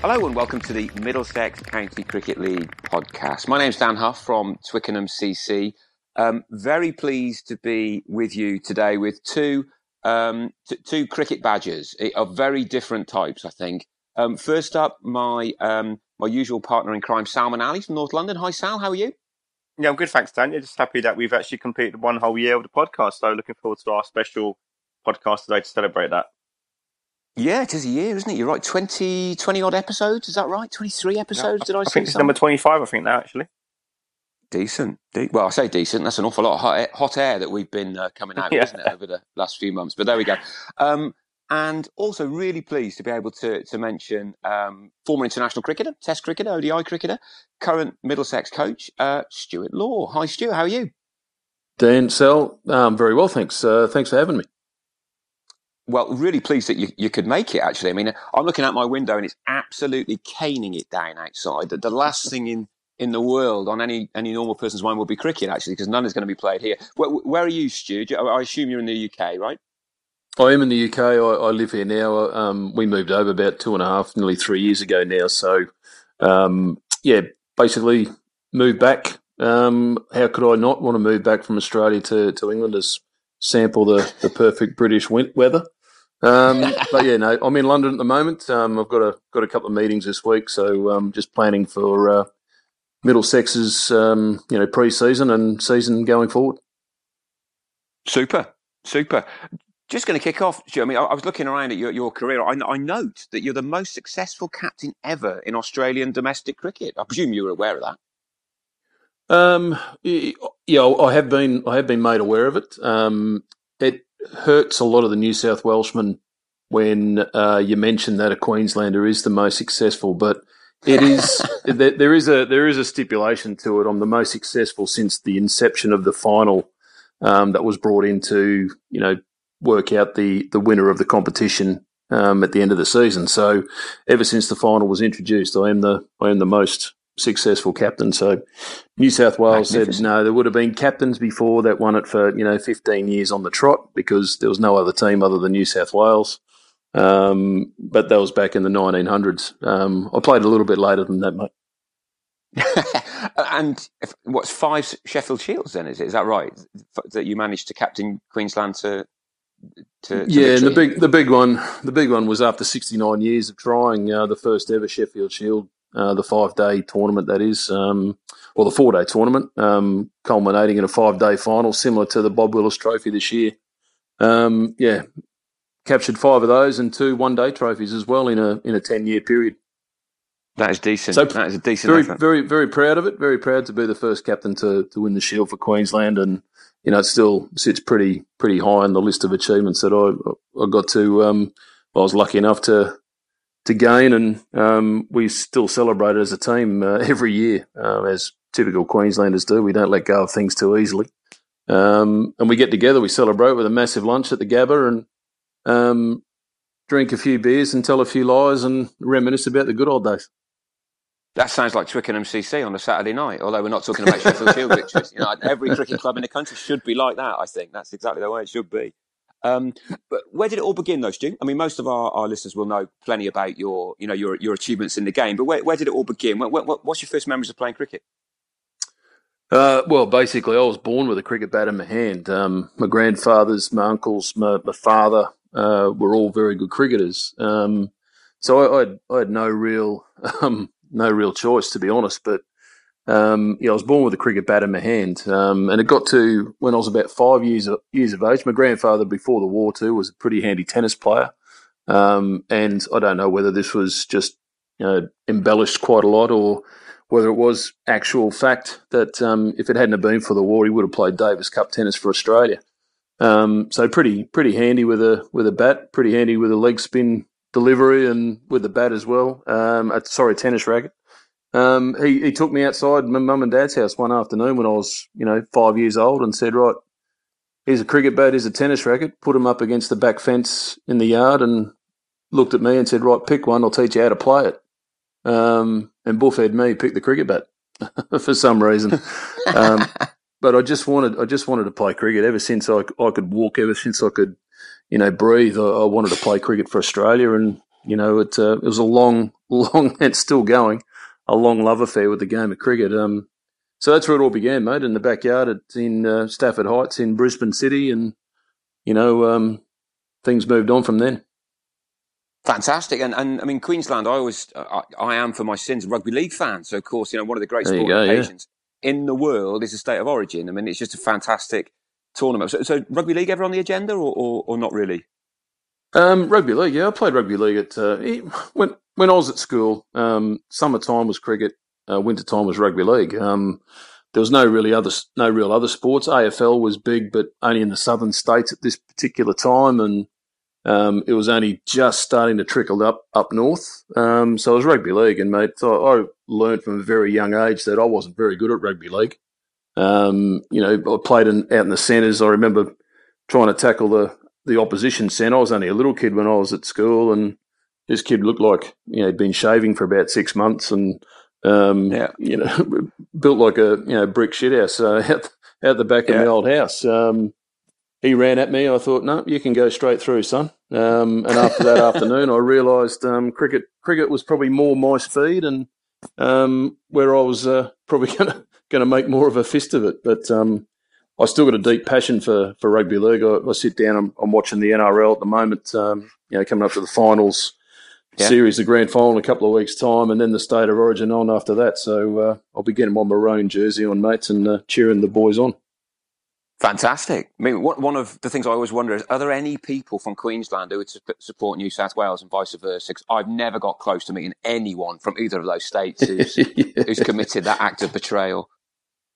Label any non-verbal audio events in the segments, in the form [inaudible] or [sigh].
Hello and welcome to the Middlesex County Cricket League podcast. My name's Dan Huff from Twickenham CC. Um, very pleased to be with you today with two um, t- two cricket badgers eh, of very different types. I think. Um, first up, my um, my usual partner in crime, Salman Ali from North London. Hi, Sal. How are you? Yeah, I'm good, thanks, Dan. Yeah, just happy that we've actually completed one whole year of the podcast. So looking forward to our special podcast today to celebrate that. Yeah, it is a year, isn't it? You're right. 20, 20 odd episodes. Is that right? Twenty three episodes? Did I, I think it's something? number 25, I think, now, actually. Decent. De- well, I say decent. That's an awful lot of hot air, hot air that we've been uh, coming out, [laughs] Yeah. isn't it, over the last few months? But there we go. Um, and also really pleased to be able to to mention um, former international cricketer, Test cricketer, ODI cricketer, current Middlesex coach, uh, Stuart Law. Hi, Stuart. How are you? Dan Sal, um, very well, thanks. Uh, thanks for having me. Well, really pleased that you, you could make it. Actually, I mean, I'm looking out my window and it's absolutely caning it down outside. The, the last thing in in the world on any any normal person's mind will be cricket, actually, because none is going to be played here. Where, where are you, Stu? I assume you're in the UK, right? I am in the UK. I, I live here now. Um, we moved over about two and a half, nearly three years ago now. So, um, yeah, basically moved back. Um, how could I not want to move back from Australia to, to England to sample the, the perfect British win- weather? Um, [laughs] but yeah, no, I'm in London at the moment. Um, I've got a got a couple of meetings this week, so um, just planning for uh, Middlesex's um, you know pre-season and season going forward. Super, super. Just going to kick off, mean, I, I was looking around at your, your career. I, I note that you're the most successful captain ever in Australian domestic cricket. I presume you were aware of that. Um, yeah, I have been I have been made aware of it. Um, it hurts a lot of the New South Welshmen when uh, you mention that a Queenslander is the most successful, but it is [laughs] there, there is a there is a stipulation to it. I'm the most successful since the inception of the final um, that was brought into you know work out the the winner of the competition um, at the end of the season. So ever since the final was introduced, I am the I am the most successful captain. So New South Wales said no, there would have been captains before that won it for you know 15 years on the trot because there was no other team other than New South Wales. Um, but that was back in the 1900s. Um, I played a little bit later than that, mate. [laughs] and if, what's five Sheffield Shields then? Is it? Is that right? That you managed to captain Queensland to to, to yeah, and the big the big one the big one was after 69 years of trying uh, the first ever Sheffield Shield, uh, the five day tournament that is, um, or the four day tournament, um, culminating in a five day final similar to the Bob Willis Trophy this year. Um, yeah, captured five of those and two one day trophies as well in a in a 10 year period. That is decent. So that is a decent very, effort. very, very proud of it. Very proud to be the first captain to, to win the Shield for Queensland, and you know it still sits pretty pretty high on the list of achievements that I I got to. Um, I was lucky enough to to gain, and um, we still celebrate it as a team uh, [laughs] every year, uh, as typical Queenslanders do. We don't let go of things too easily. Um, and we get together, we celebrate with a massive lunch at the Gabba and um, drink a few beers and tell a few lies and reminisce about the good old days. That sounds like Twickenham CC on a Saturday night, although we're not talking about Sheffield Shield victories. You know, every cricket club in the country should be like that, I think. That's exactly the way it should be. Um, but where did it all begin, though, Stu? I mean, most of our, our listeners will know plenty about your, you know, your, your achievements in the game. But where, where did it all begin? What's your first memories of playing cricket? Uh, well, basically, I was born with a cricket bat in my hand. Um, my grandfathers, my uncles, my, my father uh, were all very good cricketers. Um, so I, I, had, I, had, no real [laughs] um, no real choice, to be honest. But um, yeah, I was born with a cricket bat in my hand, um, and it got to when I was about five years of, years of age. My grandfather, before the war too, was a pretty handy tennis player, um, and I don't know whether this was just you know, embellished quite a lot or whether it was actual fact that um, if it hadn't been for the war, he would have played Davis Cup tennis for Australia. Um, so pretty pretty handy with a with a bat, pretty handy with a leg spin delivery and with the bat as well. Um, a, sorry, tennis racket. Um, he, he took me outside my mum and dad's house one afternoon when I was you know five years old and said, right, here's a cricket bat, here's a tennis racket. Put them up against the back fence in the yard and looked at me and said, right, pick one. I'll teach you how to play it. Um, and had me pick the cricket bat [laughs] for some reason. Um, [laughs] but I just wanted, I just wanted to play cricket ever since I, I could walk, ever since I could, you know, breathe. I, I wanted to play cricket for Australia, and you know, it uh, it was a long, [laughs] long, and still going, a long love affair with the game of cricket. Um, so that's where it all began, mate, in the backyard at in uh, Stafford Heights in Brisbane City, and you know, um, things moved on from then. Fantastic, and and I mean Queensland. I always I, I, am for my sins a rugby league fan. So of course, you know one of the great sporting occasions yeah. in the world is the state of origin. I mean, it's just a fantastic tournament. So, so rugby league ever on the agenda, or or, or not really? Um, rugby league, yeah. I played rugby league at uh, when when I was at school. Um, summertime was cricket, uh, wintertime was rugby league. Um, there was no really other no real other sports. AFL was big, but only in the southern states at this particular time, and um, it was only just starting to trickle up up north. Um, so it was rugby league, and mate, I, I learned from a very young age that I wasn't very good at rugby league. Um, you know, I played in, out in the centres. I remember trying to tackle the the opposition centre. I was only a little kid when I was at school, and this kid looked like you know he'd been shaving for about six months, and um, yeah. you know, [laughs] built like a you know brick shit house uh, [laughs] out, out the back yeah. of the old house. Um, he ran at me. I thought, no, you can go straight through, son. Um, and after that [laughs] afternoon, I realised um, cricket cricket was probably more my speed, and um, where I was uh, probably going to going to make more of a fist of it. But um, I still got a deep passion for for rugby league. I, I sit down. I'm, I'm, watching the NRL at the moment. Um, you know, coming up to the finals. Yeah. Series, the grand final in a couple of weeks' time, and then the state of origin on after that. So uh, I'll be getting my maroon jersey on, mates, and uh, cheering the boys on. Fantastic. I mean, one of the things I always wonder is, are there any people from Queensland who would support New South Wales and vice versa? Because I've never got close to meeting anyone from either of those states who's, yeah. [laughs] who's committed that act of betrayal.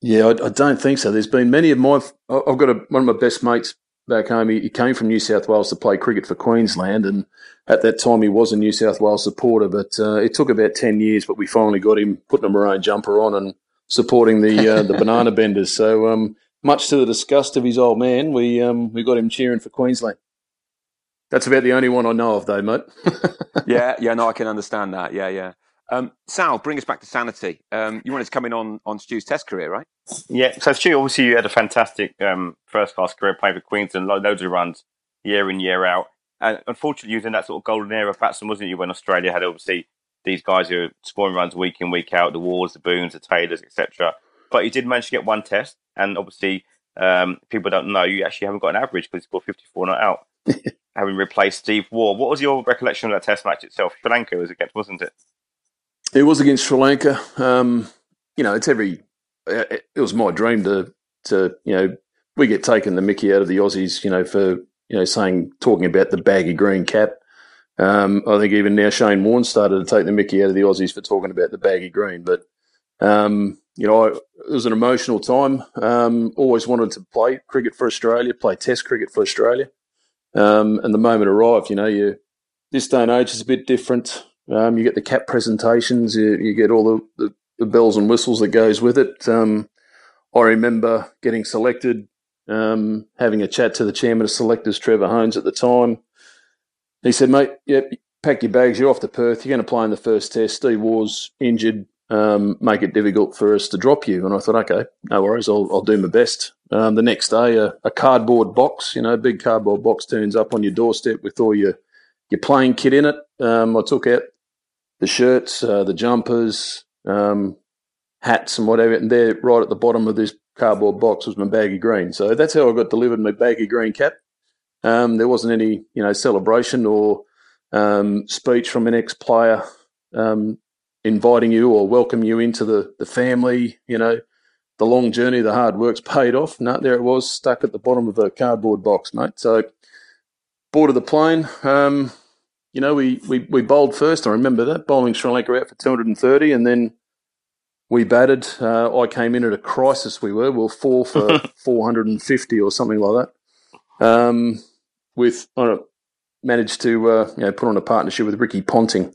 Yeah, I, I, don't think so. There's been many of my. I've got a, one of my best mates back home. He, he, came from New South Wales to play cricket for Queensland, and at that time he was a New South Wales supporter. But uh, it took about ten years, but we finally got him putting a maroon jumper on and supporting the uh, the [laughs] banana benders. So um, much to the disgust of his old man, we um, we got him cheering for Queensland. That's about the only one I know of, though, mate. [laughs] yeah, yeah, no, I can understand that. Yeah, yeah. Um, Sal, bring us back to sanity. Um, you wanted to come in on on Stu's Test career, right? Yeah. So Stu, obviously, you had a fantastic um, first class career playing for Queensland, loads of runs year in year out. And unfortunately, you was in that sort of golden era of batsman, wasn't you? When Australia had obviously these guys who were scoring runs week in week out, the Waughs, the Boones, the Taylors, etc. But you did manage to get one Test, and obviously, um, people don't know you actually haven't got an average because you scored 54 not out, [laughs] having replaced Steve Waugh. What was your recollection of that Test match itself? Sri Lanka was against, wasn't it? It was against Sri Lanka. Um, you know, it's every. It was my dream to to you know we get taken the Mickey out of the Aussies. You know for you know saying talking about the baggy green cap. Um, I think even now Shane Warne started to take the Mickey out of the Aussies for talking about the baggy green, but um, you know, it was an emotional time. Um, always wanted to play cricket for Australia, play Test cricket for Australia. Um, and the moment arrived, you know, you this day and age is a bit different. Um, you get the cap presentations. You, you get all the, the, the, bells and whistles that goes with it. Um, I remember getting selected, um, having a chat to the chairman of selectors, Trevor Hohns, at the time. He said, "Mate, yep, pack your bags. You're off to Perth. You're going to play in the first test. Steve Waugh's injured. Um, make it difficult for us to drop you." And I thought, "Okay, no worries. I'll, I'll do my best." Um, the next day, a, a, cardboard box, you know, big cardboard box turns up on your doorstep with all your your playing kit in it. Um, I took out the shirts, uh, the jumpers, um, hats, and whatever, and there, right at the bottom of this cardboard box, was my baggy green. So that's how I got delivered my baggy green cap. Um, there wasn't any, you know, celebration or um, speech from an ex-player um, inviting you or welcome you into the the family. You know, the long journey, the hard work's paid off. No, there it was, stuck at the bottom of a cardboard box, mate. So boarded the plane. Um, you know, we, we, we bowled first. I remember that, bowling Sri Lanka out for 230, and then we batted. Uh, I came in at a crisis, we were. We were four [laughs] for 450 or something like that. Um, with, I managed to uh, you know, put on a partnership with Ricky Ponting,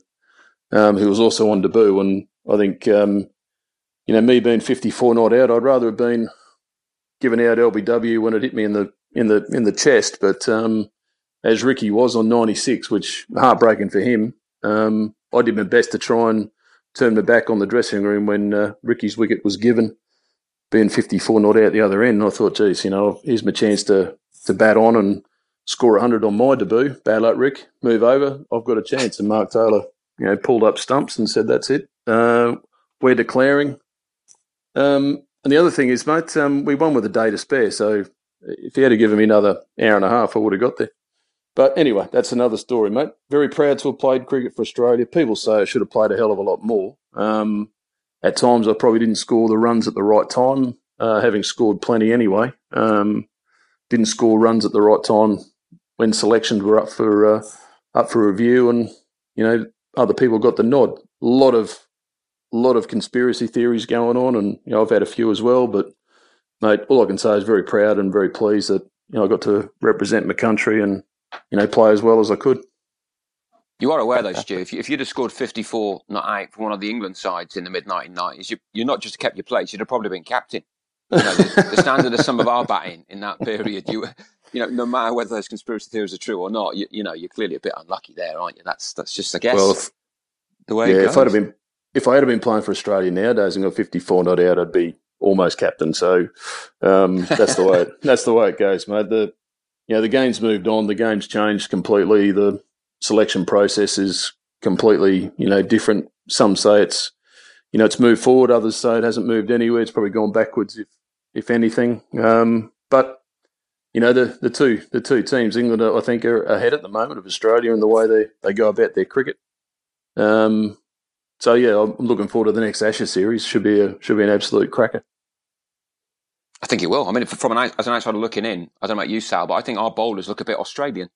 um, who was also on debut. And I think, um, you know, me being 54 not out, I'd rather have been given out LBW when it hit me in the in the in the chest. But um, as Ricky was on 96, which heartbreaking for him. Um, I did my best to try and turn my back on the dressing room when uh, Ricky's wicket was given, being 54 not out the other end. And I thought, geez, you know, here's my chance to, to bat on and score 100 on my debut. Bad luck, Rick. Move over. I've got a chance. And Mark Taylor, you know, pulled up stumps and said, that's it. Uh, we're declaring. Um, and the other thing is, mate, um, we won with a day to spare. So if he had given me another hour and a half, I would have got there. But anyway, that's another story, mate. Very proud to have played cricket for Australia. People say I should have played a hell of a lot more. Um, at times, I probably didn't score the runs at the right time, uh, having scored plenty anyway. Um, didn't score runs at the right time when selections were up for uh, up for review, and you know other people got the nod. A lot of lot of conspiracy theories going on, and you know I've had a few as well. But mate, all I can say is very proud and very pleased that you know I got to represent my country and you know, play as well as I could. You are aware, though, [laughs] Stu, if, you, if you'd have scored 54 not out for one of the England sides in the mid 1990s, you, you're not just kept your place, you'd have probably been captain. You know, the, the, standard of some of our batting in that period, you you know, no matter whether those conspiracy theories are true or not, you, you know, you're clearly a bit unlucky there, aren't you? That's that's just, I guess, well, if, the way. Yeah, if I'd have been if I had been playing for Australia nowadays and got 54 not out, I'd be almost captain. So um, that's the way it, [laughs] that's the way it goes, mate. The you know, the game's moved on. The game's changed completely. The selection process is completely, you know, different. Some say it's, you know, it's moved forward. Others say it hasn't moved anywhere. It's probably gone backwards, if if anything. Um, but you know, the the two the two teams, England, I think, are ahead at the moment of Australia in the way they, they go about their cricket. Um, so yeah, I'm looking forward to the next Ashes series. Should be a should be an absolute cracker. I think it will. I mean, from an as an outsider looking in, I don't know about you, Sal, but I think our bowlers look a bit Australian,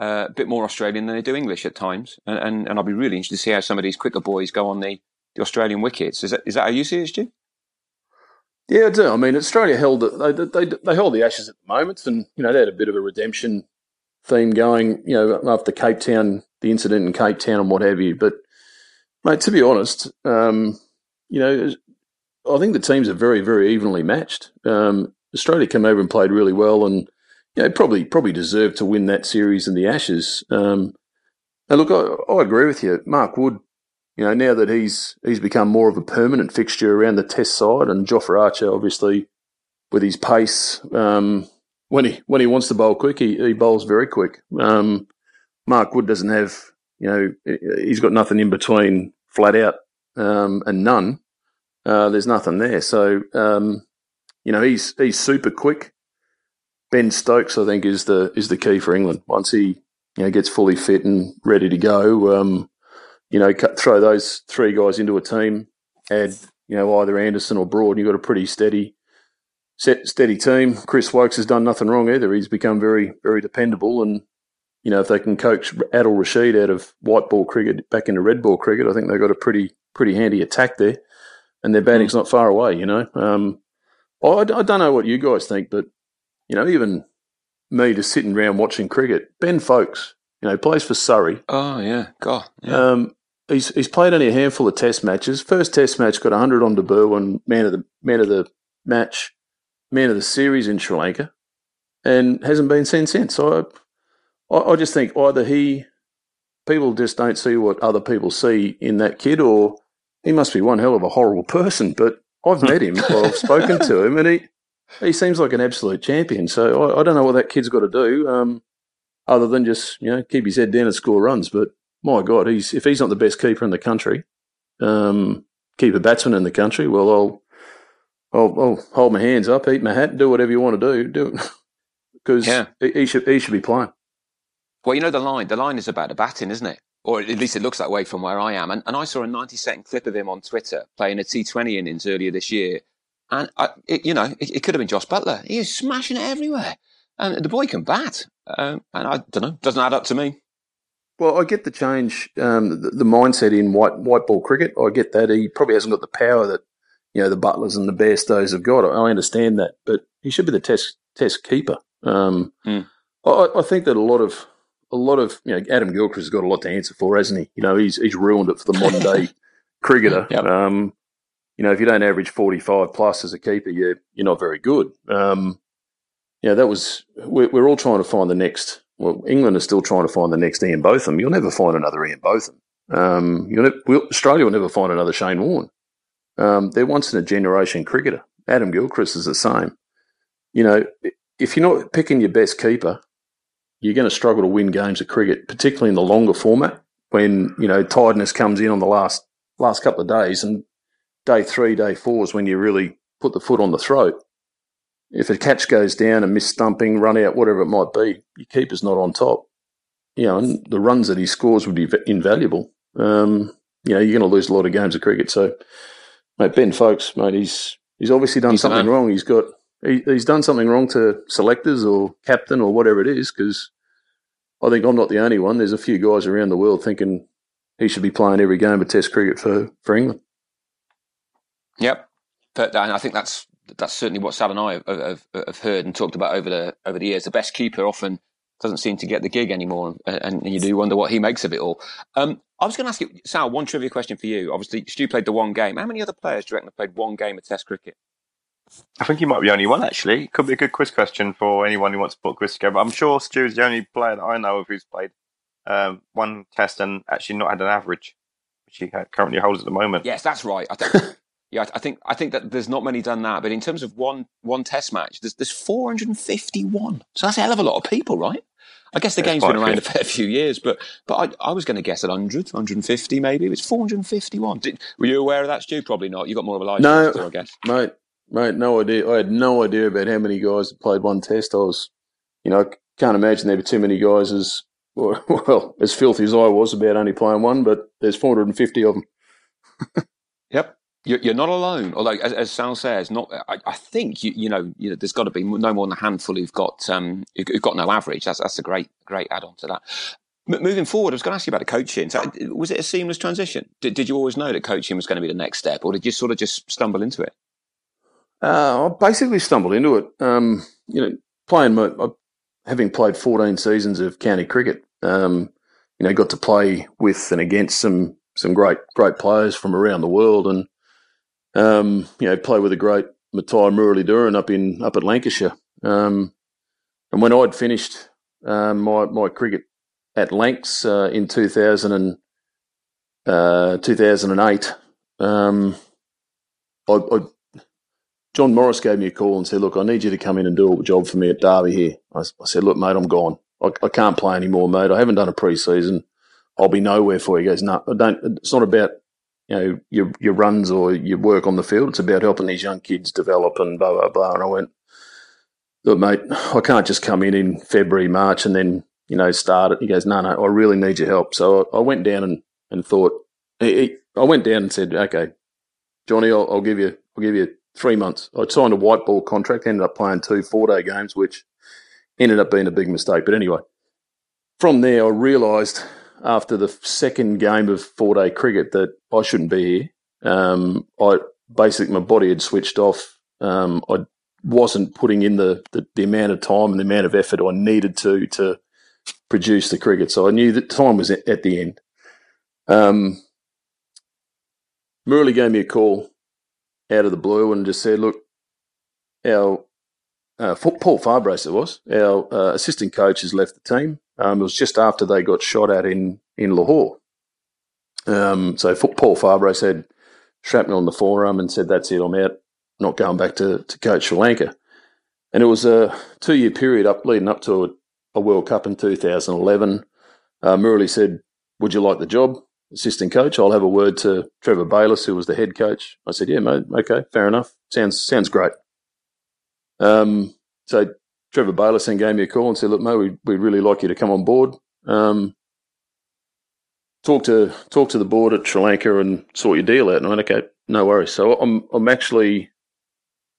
uh, a bit more Australian than they do English at times. And, and, and I'll be really interested to see how some of these quicker boys go on the, the Australian wickets. Is that is that how you see it? Yeah, I do. I mean, Australia held they, they they hold the Ashes at the moment, and you know they had a bit of a redemption theme going. You know, after Cape Town, the incident in Cape Town and what have you. But mate, to be honest, um, you know, I think the teams are very, very evenly matched. Um, Australia came over and played really well, and you know probably probably deserved to win that series in the Ashes. Um, and look, I, I, agree with you, Mark Wood. You know now that he's he's become more of a permanent fixture around the Test side, and Jofra Archer, obviously, with his pace, um, when he when he wants to bowl quick, he, he bowls very quick. Um, Mark Wood doesn't have, you know, he's got nothing in between flat out um, and none. Uh, there's nothing there. So, um, you know, he's he's super quick. Ben Stokes, I think, is the is the key for England. Once he you know gets fully fit and ready to go, um, you know, cut, throw those three guys into a team, add you know either Anderson or Broad, and you've got a pretty steady set, steady team. Chris Woakes has done nothing wrong either. He's become very very dependable, and you know if they can coach Adil Rashid out of white ball cricket back into red ball cricket, I think they've got a pretty pretty handy attack there and their batting's not far away. You know, um, I, I don't know what you guys think, but you know, even me just sitting around watching cricket, Ben Foakes, you know, plays for Surrey. Oh yeah, God. Yeah. Um, he's he's played only a handful of Test matches. First Test match got 100 on debut and man of the man of the match, man of the series in Sri Lanka, and hasn't been seen since. So I, I just think either he, people just don't see what other people see in that kid, or he must be one hell of a horrible person. But I've met him, or [laughs] I've spoken to him, and he he seems like an absolute champion. So I, I don't know what that kid's got to do, um, other than just you know keep his head down and score runs. But my God, he's if he's not the best keeper in the country, um, keeper batsman in the country, well, I'll, I'll, I'll hold my hands up, eat my hat, do whatever you want to do, do [laughs] because yeah. he, he should he should be playing. Well, you know the line. The line is about the batting, isn't it? Or at least it looks that way from where I am. And, and I saw a 90 second clip of him on Twitter playing a T20 innings earlier this year. And, I, it, you know, it, it, could have been Josh Buttler. He was smashing it everywhere. And the boy can bat. Um, and I don't know, doesn't add up to me. Well, I get the change, um, the, the, mindset in white white ball cricket. I get that. He probably hasn't got the power that, you know, the Buttlers and the Bairstows have got. I understand that. But he should be the test test keeper. Um, mm. I, I think that a lot of a lot of you know Adam Gilchrist has got a lot to answer for, hasn't he? You know, he's he's ruined it for the modern day [laughs] cricketer. Yep. Um, you know, if you don't average forty five plus as a keeper, you're you're not very good. Um, you know, that was we're, we're, all trying to find the next. Well, England is still trying to find the next Ian Botham. You'll never find another Ian Botham. Um, you'll ne- we'll, Australia will never find another Shane Warne. Um, they're once in a generation cricketer. Adam Gilchrist is the same. You know, if you're not picking your best keeper, you're going to struggle to win games of cricket, particularly in the longer format when you know tiredness comes in on the last last couple of days, and day three, day four is when you really put the foot on the throat. If a catch goes down, and miss stumping, run out, whatever it might be, your keeper's not on top. You know, and the runs that he scores would be invaluable. Um, you know, you're going to lose a lot of games of cricket. So, mate, Ben Foakes, mate, he's he's obviously done he's something wrong. He's got he, he's done something wrong to selectors or captain or whatever it is because I think I'm not the only one. There's a few guys around the world thinking he should be playing every game of Test cricket for, for England. Yep, but I think that's that's certainly what Sal and I have, have, have, heard and talked about over the over the years. The best keeper often doesn't seem to get the gig anymore, and, and you do wonder what he makes of it all. Um, I was going to ask you, Sal, one trivia question for you. Obviously, Stu played the one game. How many other players do you reckon have played one game of Test cricket? I think he might be the only one actually. Could be a good quiz question for anyone who wants to put a quiz together. I'm sure Stu's the only player that I know of who's played um, one test and actually not had an average, which he currently holds at the moment. Yes, that's right. I think, [laughs] yeah, I think I think that there's not many done that. But in terms of one one test match, there's there's 451. So that's a hell of a lot of people, right? I guess the game's been around a fair few years, but but I, I was going to guess at 100, 150 maybe. It's 451. Did, were you aware of that, Stu? Probably not. You got more of a life. No, I guess. Mate, Mate, no idea. I had no idea about how many guys played one test. I was, you know, I can't imagine there were too many guys as [laughs] well as filthy as I was about only playing one. But there's 450 of them. yep, you're not alone. Although, as, Sal says, not. I, I think you, you, know, you know, there's got to be no more than a handful who've got um, who've got no average. That's that's a great great add on to that. Moving forward, I was going to ask you about the coaching. So, was it a seamless transition? Did, did you always know that coaching was going to be the next step, or did you sort of just stumble into it? Uh, I basically stumbled into it. Um, you know, playing my, having played 14 seasons of county cricket, um, you know, got to play with and against some some great great players from around the world, and um, you know, play with a great Muttiah Muralitharan up in up at Lancashire. Um, and when I'd finished um, my my cricket at Lancs uh, in 2000 and, uh, 2008, um, I, I John Morris gave me a call and said, "Look, I need you to come in and do a job for me at Derby here." I, I said, "Look, mate, I'm gone. I, I, can't play anymore, mate. I haven't done a pre-season. I'll be nowhere for you." He goes, "No, I don't. It's not about you know your your runs or your work on the field. It's about helping these young kids develop and blah blah blah." And I went, "Look, mate, I can't just come in in February, March, and then you know start it." He goes, "No, no, I really need your help." So I, I went down and and thought. He, he, I went down and said, "Okay, Johnny, I'll, I'll give you, I'll give you." Three months. I signed a white ball contract, ended up playing two four day games, which ended up being a big mistake. But anyway, from there, I realised after the second game of four day cricket that I shouldn't be here. Um, I basically my body had switched off. Um, I wasn't putting in the, the, the amount of time and the amount of effort I needed to to produce the cricket. So I knew that time was at, the end. Um, Murali gave me a call out of the blue and just said, "Look, our uh, Paul Farbrace it was our uh, assistant coach has left the team. Um, it was just after they got shot at in in Lahore. Um, so Paul Farbrace had shrapnel on the forearm and said, "That's it, I'm out. Not going back to to coach Sri Lanka." And it was a two year period up leading up to a, a World Cup in 2011. Uh, Murali said, "Would you like the job?" Assistant coach. I'll have a word to Trevor Bayliss, who was the head coach. I said, "Yeah, mate. Okay, fair enough. Sounds sounds great." Um, so Trevor Bayliss then gave me a call and said, "Look, mate, we we'd really like you to come on board. Um, talk to talk to the board at Sri Lanka and sort your deal out." And I went, "Okay, no worries." So I'm I'm actually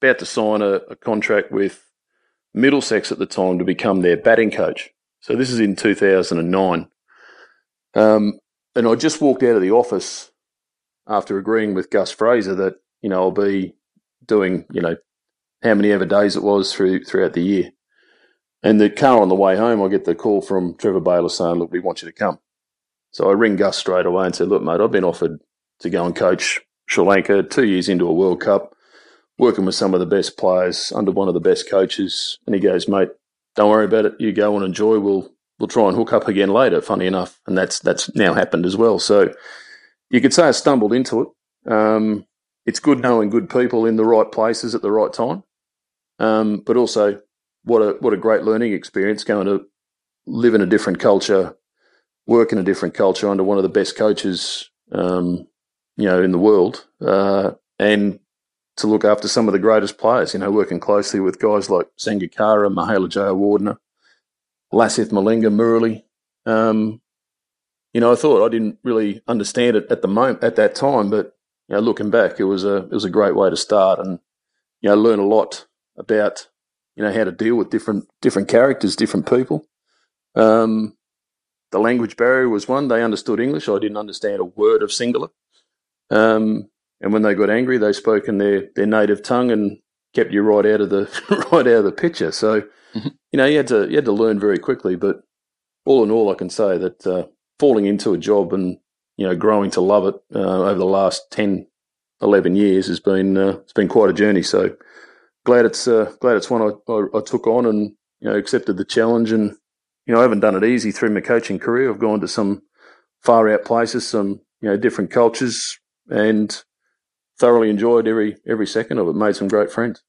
about to sign a, a contract with Middlesex at the time to become their batting coach. So this is in 2009. Um, and I just walked out of the office after agreeing with Gus Fraser that you know I'll be doing you know how many ever days it was through throughout the year. And the car on the way home, I get the call from Trevor Baylor saying, "Look, we want you to come." So I ring Gus straight away and said, "Look, mate, I've been offered to go and coach Sri Lanka two years into a World Cup, working with some of the best players under one of the best coaches." And he goes, "Mate, don't worry about it. You go and enjoy. We'll we'll try and hook up again later. Funny enough, and that's that's now happened as well. So you could say I stumbled into it. Um, it's good knowing good people in the right places at the right time, um, but also what a what a great learning experience going to live in a different culture, work in a different culture under one of the best coaches, um, you know, in the world, uh, and to look after some of the greatest players. You know, working closely with guys like Sangakkara, Mahela Jayawardene, Lasith Malinga, Murali. Um, you know, I thought I didn't really understand it at the moment at that time, but you know, looking back, it was a it was a great way to start, and you know, learn a lot about you know how to deal with different different characters, different people. Um, the language barrier was one; they understood English. I didn't understand a word of Sinhala. Um, and when they got angry, they spoke in their, their native tongue and kept you right out of the [laughs] right out of the picture. So Mm-hmm. You know, you had to you had to learn very quickly. But all in all, I can say that uh, falling into a job and you know growing to love it uh, over the last 10, 11 years has been uh, it's been quite a journey. So glad it's uh, glad it's one I, I, I took on and you know accepted the challenge. And you know, I haven't done it easy through my coaching career. I've gone to some far out places, some you know different cultures, and thoroughly enjoyed every every second of it. Made some great friends.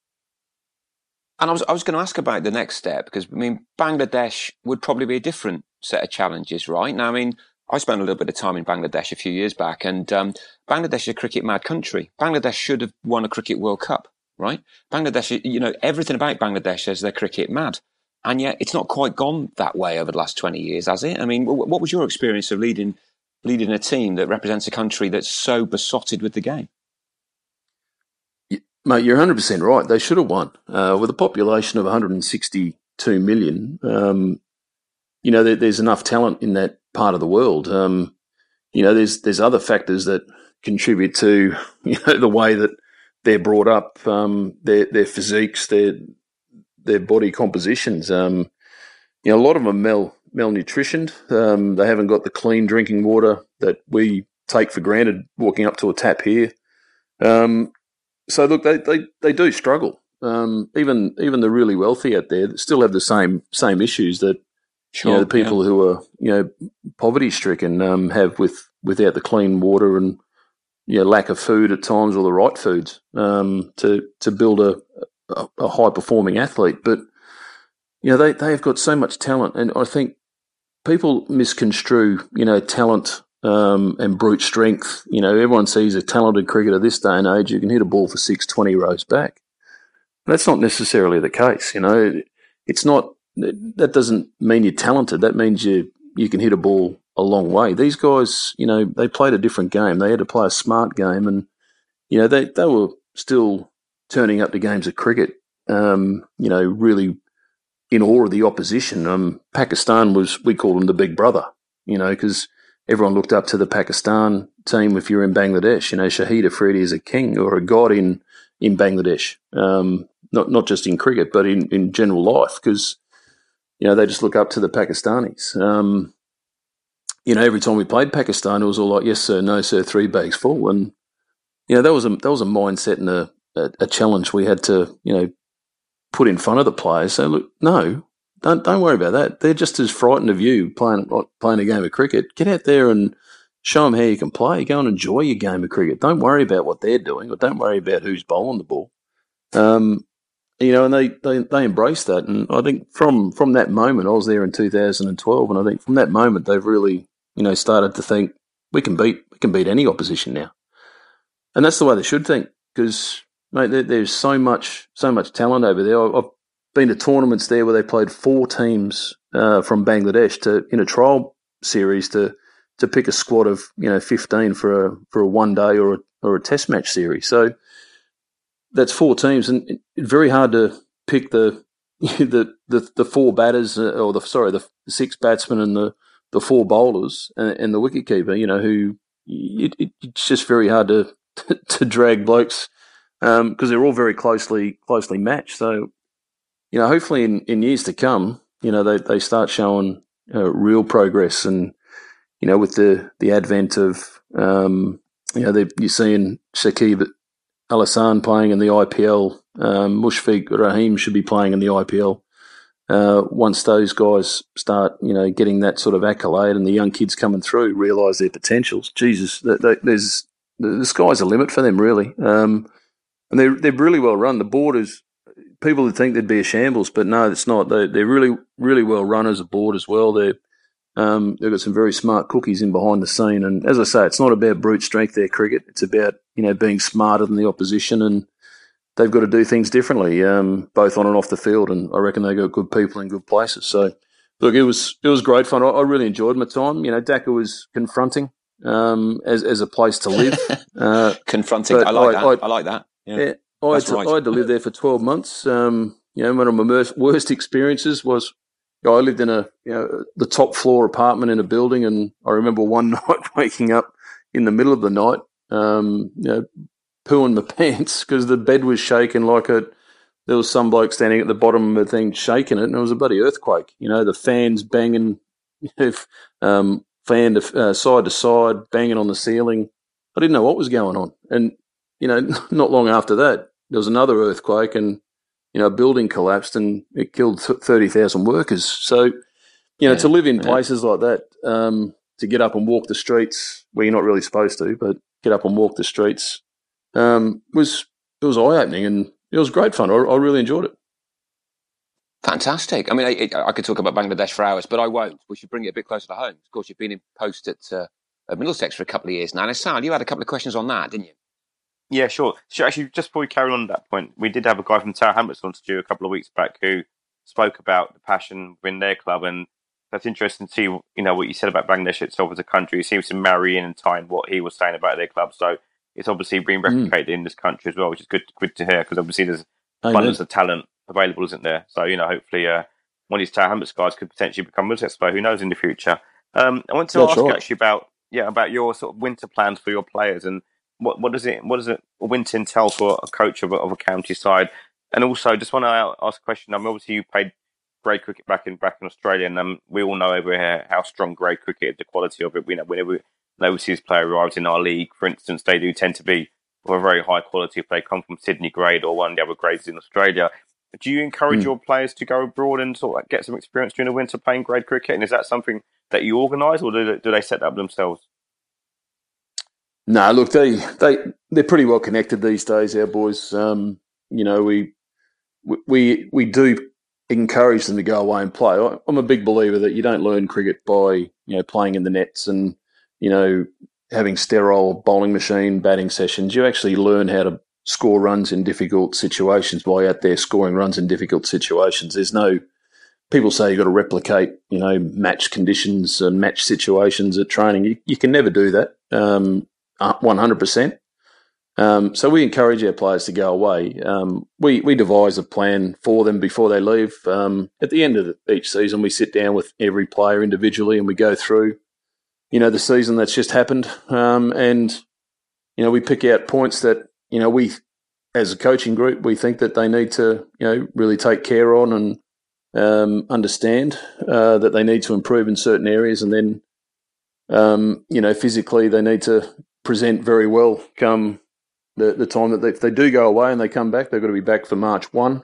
And I was I was going to ask about the next step because I mean Bangladesh would probably be a different set of challenges, right? Now, I mean, I spent a little bit of time in Bangladesh a few years back, and um, Bangladesh is a cricket mad country. Bangladesh should have won a cricket World Cup, right? Bangladesh, you know, everything about Bangladesh says they're cricket mad, and yet it's not quite gone that way over the last twenty years, has it? I mean, what was your experience of leading leading a team that represents a country that's so besotted with the game? Mate, you're 100% right. They should have won. Uh, with a population of 162 million, um, you know, there, there's enough talent in that part of the world. Um, you know, there's there's other factors that contribute to [laughs] you know the way that they're brought up, um, their their physiques, their their body compositions. Um, you know, a lot of them mal malnutritioned. Um, they haven't got the clean drinking water that we take for granted walking up to a tap here. Um, so look, they, they, they do struggle. Um, even even the really wealthy out there still have the same same issues that sure, you know, the people yeah. who are you know poverty stricken um, have with without the clean water and you know, lack of food at times or the right foods um, to to build a, a, a high performing athlete. But you know they they've got so much talent, and I think people misconstrue you know talent um, and brute strength. You know, everyone sees a talented cricketer this day and age who can hit a ball for six, 20 rows back. That's not necessarily the case. You know, it's not, that doesn't mean you're talented. That means you, you can hit a ball a long way. These guys, you know, they played a different game. They had to play a smart game and, you know, they, they were still turning up to games of cricket, um, you know, really in awe of the opposition. Um, Pakistan was, we call them the big brother, you know, because everyone looked up to the Pakistan team if you're in Bangladesh. You know, Shahid Afridi is a king or a god in in Bangladesh, um, not not just in cricket, but in, in general life, because you know they just look up to the Pakistanis. Um, you know, every time we played Pakistan, it was all like, yes, sir, no, sir, three bags full. And, you know, that was a that was a mindset and a, a, a challenge we had to, you know, put in front of the players. So look, no, don't don't worry about that. They're just as frightened of you playing playing a game of cricket. Get out there and show them how you can play. Go and enjoy your game of cricket. Don't worry about what they're doing, or don't worry about who's bowling the ball. Um, you know, and they, they, they embraced that. And I think from, from that moment, I was there in 2012, and I think from that moment, they've really, you know, started to think we can beat we can beat any opposition now, and that's the way they should think because mate, there, there's so much so much talent over there. I've been to tournaments there where they played four teams uh, from Bangladesh to in a trial series to to pick a squad of you know 15 for a for a one day or a, or a test match series. So that's four teams, and it's very hard to pick the [laughs] the the, the four batters uh, or the sorry the six batsmen and the the four bowlers and, and the wicket keeper. You know who it, it, it's just very hard to [laughs] to drag blokes because um, they're all very closely closely matched. So you know, hopefully in, in years to come, you know they they start showing uh, real progress and you know with the the advent of um, you know you're seeing Shakib Al Hasan playing in the IPL. Um, Mushfiq Rahim should be playing in the IPL. Uh, once those guys start, you know, getting that sort of accolade, and the young kids coming through realise their potentials. Jesus, there's the sky's the limit for them, really. Um, and they're they're really well run. The board is people would think there'd be a shambles, but no, it's not. They they're really really well run as a board as well. They're um, they've got some very smart cookies in behind the scene, and as I say, it's not about brute strength. Their cricket, it's about you know being smarter than the opposition, and they've got to do things differently, um, both on and off the field. And I reckon they've got good people in good places. So, look, it was it was great fun. I, I really enjoyed my time. You know, Dhaka was confronting um, as as a place to live. [laughs] Uh, confronting, I like I, that. I, I, like that. Yeah, yeah I, had to, right. I had to live there for twelve months. Um, you know, one of my worst experiences was I lived in a you know the top floor apartment in a building, and I remember one [laughs] night waking up in the middle of the night, um, you know, pooing my [laughs] pants because the bed was shaking like a there was some bloke standing at the bottom of the thing shaking it, and it was a bloody earthquake. You know, the fans banging, [laughs] you know, um, fan to, uh, side to side, banging on the ceiling. I didn't know what was going on, and you know, [laughs] not long after that, there was another earthquake, and you know, a building collapsed and it killed 30,000 workers. So, you know, yeah, to live in yeah. places like that, um, to get up and walk the streets where you're not really supposed to, but get up and walk the streets, um, was, it was eye opening and it was great fun. I, I, really enjoyed it. Fantastic. I mean, I, I, could talk about Bangladesh for hours, but I won't. We should bring it a bit closer to home. Of course, you've been in post at, uh, at Middlesex for a couple of years now. And Sal, you had a couple of questions on that, didn't you? Yeah, sure. So actually, just before we carry on at that point, we did have a guy from Tower Hamlets on to do a couple of weeks back who spoke about the passion within their club, and that's interesting to see. You know what you said about Bangladesh itself as a country. It seems to marry in and tie in what he was saying about their club. So it's obviously being hmm. replicated mm. in this country as well, which is good good to hear because obviously there's abundance of talent available, isn't there? So you know, hopefully, uh, one of these Tower Hamlets guys could potentially become Middlesex player. Who knows in the future? Um, I want to yeah, ask sure. you actually about yeah about your sort of winter plans for your players and what what does it what does it winter entail for a coach of a, of a county side? And also, just want to ask a question. I mean, obviously you played grade cricket back in back in Australia, and um, we all know over here how strong grade cricket, the quality of it. We know whenever an overseas player arrives in our league, for instance, they do tend to be of a very high quality if they come from Sydney grade or one of the other grades in Australia. Do you encourage mm. your players to go abroad and sort of get some experience during the winter playing grade cricket? And is that something that you organise, or do they, do they set that up themselves? No, look, they they they're pretty well connected these days. Our boys, um, you know, we we we do encourage them to go away and play. I'm a big believer that you don't learn cricket by you know playing in the nets and you know having sterile bowling machine batting sessions. You actually learn how to score runs in difficult situations you're out there scoring runs in difficult situations. There's no people say you've got to replicate, you know, match conditions and match situations at training. You, you can never do that. Um, 100%. Um, so we encourage our players to go away. Um, we we devise a plan for them before they leave. Um, at the end of each season, we sit down with every player individually and we go through, you know, the season that's just happened, um, and you know we pick out points that you know we, as a coaching group, we think that they need to you know really take care on and um, understand uh, that they need to improve in certain areas, and then um, you know physically they need to present very well come the, the time that they, if they do go away and they come back, they've got to be back for March 1.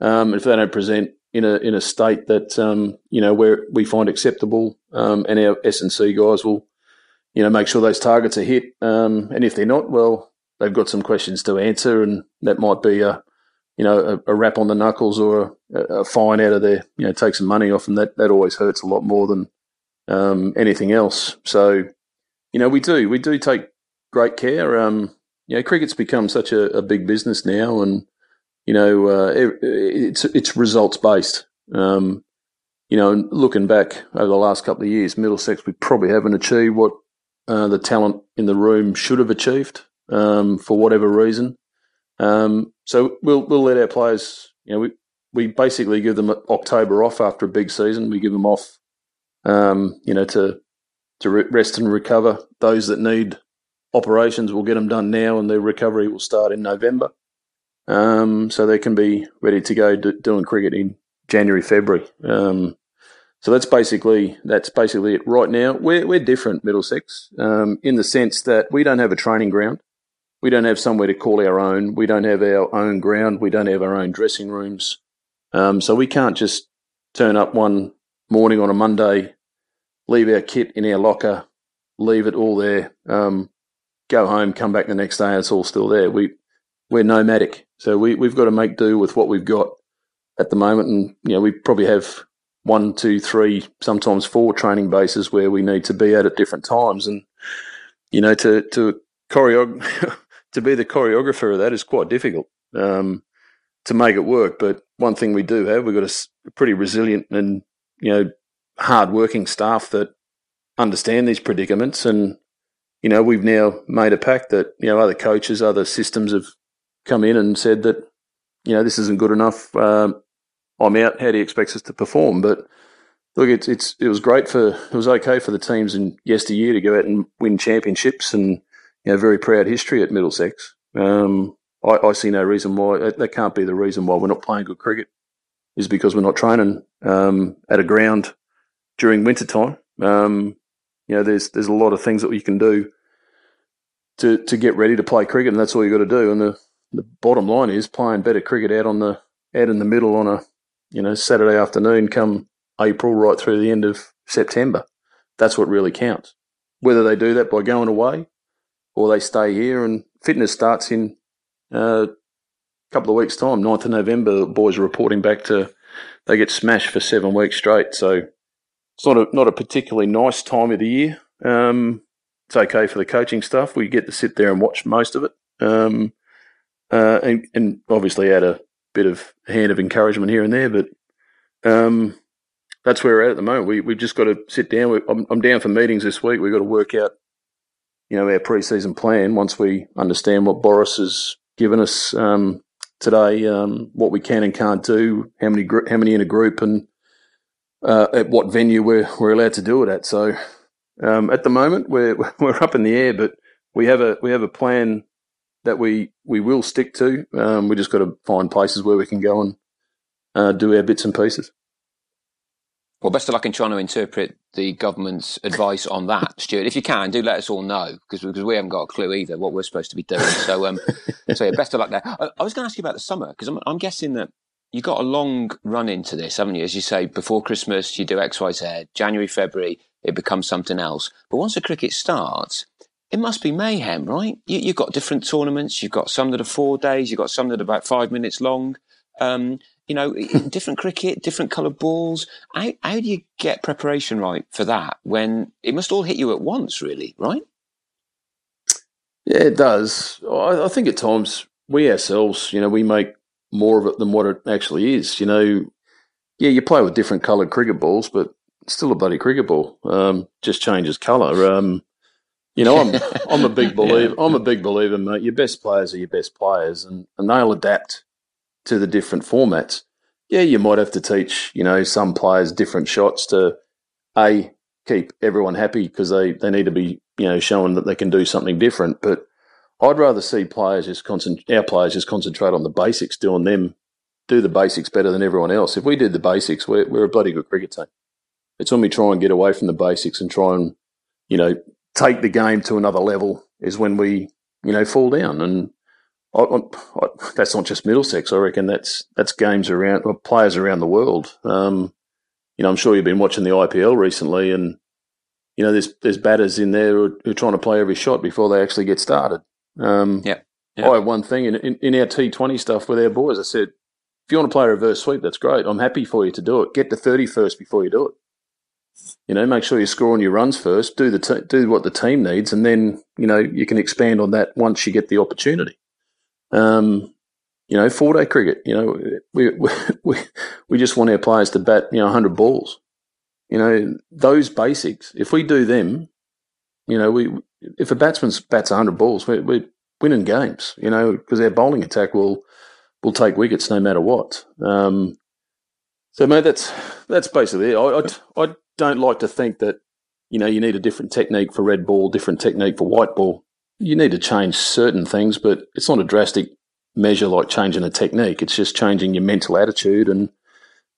Um, if they don't present in a in a state that um, you know where we find acceptable, um, and our S and C guys will, you know, make sure those targets are hit. Um, and if they're not, well, they've got some questions to answer, and that might be a, you know, a, a rap on the knuckles or a, a, fine out of there. You know, take some money off, and that that always hurts a lot more than um, anything else. So, you know, we do we do take great care. Um, you know, cricket's become such a, a big business now, and you know, uh, it, it's it's results based. Um, you know, looking back over the last couple of years, Middlesex we probably haven't achieved what uh, the talent in the room should have achieved um, for whatever reason. Um, so we'll we'll let our players. You know, we we basically give them October off after a big season. We give them off, um, you know, to to rest and recover. Those that need operations will get them done now, and their recovery will start in November um, so they can be ready to go do, doing cricket in January, February. Um, so that's basically that's basically it. Right now, we're we're different, Middlesex, um, in the sense that we don't have a training ground. We don't have somewhere to call our own. We don't have our own ground. We don't have our own dressing rooms. Um, so we can't just turn up one morning on a Monday, leave our kit in our locker, leave it all there, um, go home, come back the next day, and it's all still there. We we're nomadic, so we we've got to make do with what we've got at the moment, and you know we probably have one, two, three, sometimes four training bases where we need to be at at different times, and you know to to choreog [laughs] to be the choreographer of that is quite difficult um, to make it work. But one thing we do have, we've got a pretty resilient and you know hard working staff that understand these predicaments and you know, we've now made a pact that, you know, other coaches, other systems have come in and said that, you know, this isn't good enough. Um, I'm out. How do you expect us to perform? But look, it's it's it was great for it was okay for the teams in yesteryear to go out and win championships and you know very proud history at Middlesex. Um, I, I, see no reason why that can't be the reason why we're not playing good cricket is because we're not training um, at a ground during winter time. Um, you know, there's there's a lot of things that you can do to to get ready to play cricket, and that's all you got to do. And the the bottom line is playing better cricket out on the out in the middle on a you know Saturday afternoon, come April right through the end of September. That's what really counts. Whether they do that by going away or they stay here, and fitness starts in uh, a couple of weeks' time, 9th of November. The boys are reporting back to they get smashed for seven weeks straight. So it's not a not a particularly nice time of the year. Um, it's okay for the coaching stuff. We get to sit there and watch most of it. Um, uh, and, and, obviously add a bit of hand of encouragement here and there. But um, that's where we're at at the moment. We we've just got to sit down. We, I'm, I'm, down for meetings this week. We've got to work out, you know, our pre-season plan once we understand what Boris has given us um, today, um, what we can and can't do, how many how many in a group, and uh, at what venue we're we're allowed to do it at. So um, at the moment, we're [laughs] we're up in the air, but we have a we have a plan that we we will stick to. Um, we just got to find places where we can go and uh, do our bits and pieces. Well, best of luck in trying to interpret the government's advice on that, Stuart. If you can, do let us all know because because we haven't got a clue either what we're supposed to be doing. So, um, [laughs] so yeah, best of luck there. I, I was going to ask you about the summer because I'm, I'm guessing that you got a long run into this, haven't you? As you say, before Christmas, you do X, Y, Z. January, February, it becomes something else. But once the cricket starts, it must be mayhem, right? You, have got different tournaments. You've got some that are four days. You've got some that are about five minutes long. Um, you know, [laughs] different cricket, different coloured balls. How, how do you get preparation right for that when it must all hit you at once, really, right? Yeah, it does. I, I think at times we ourselves, you know, we make more of it than what it actually is. You know, yeah, you play with different coloured cricket balls, but still a bloody cricket ball. Um, just changes colour. Um, you know, I'm [laughs] I'm a big believer. yeah. I'm a big believer, mate. Your best players are your best players, and, and they'll adapt to the different formats. Yeah, you might have to teach, you know, some players different shots to a keep everyone happy because they, they need to be, you know, showing that they can do something different. But I'd rather see players just our players just concentrate on the basics, doing them do the basics better than everyone else. If we did the basics, we're, we're a bloody good cricket team. It's when we try and get away from the basics and try and, you know, take the game to another level is when we, you know, fall down. And I, I, that's not just Middlesex. I reckon that's that's games around players around the world. Um, you know, I'm sure you've been watching the IPL recently, and you know, there's there's batters in there who, who are trying to play every shot before they actually get started. Um, yeah. I have one thing in, in, in our T20 stuff with our boys. I said, if you want to play a reverse sweep, that's great. I'm happy for you to do it. Get to 30 first before you do it. You know, make sure you score on your runs first. Do the t- do what the team needs, and then you know you can expand on that once you get the opportunity. Um, you know, four day cricket. You know, we [laughs] we we just want our players to bat you know 100 balls. You know, those basics. If we do them, you know, we if a batsman bats 100 balls, we're, we're winning games. You know, because our bowling attack will will take wickets no matter what. Um, so, mate, that's that's basically it. I, I, I don't like to think that you know you need a different technique for red ball, different technique for white ball. You need to change certain things, but it's not a drastic measure like changing a technique. It's just changing your mental attitude and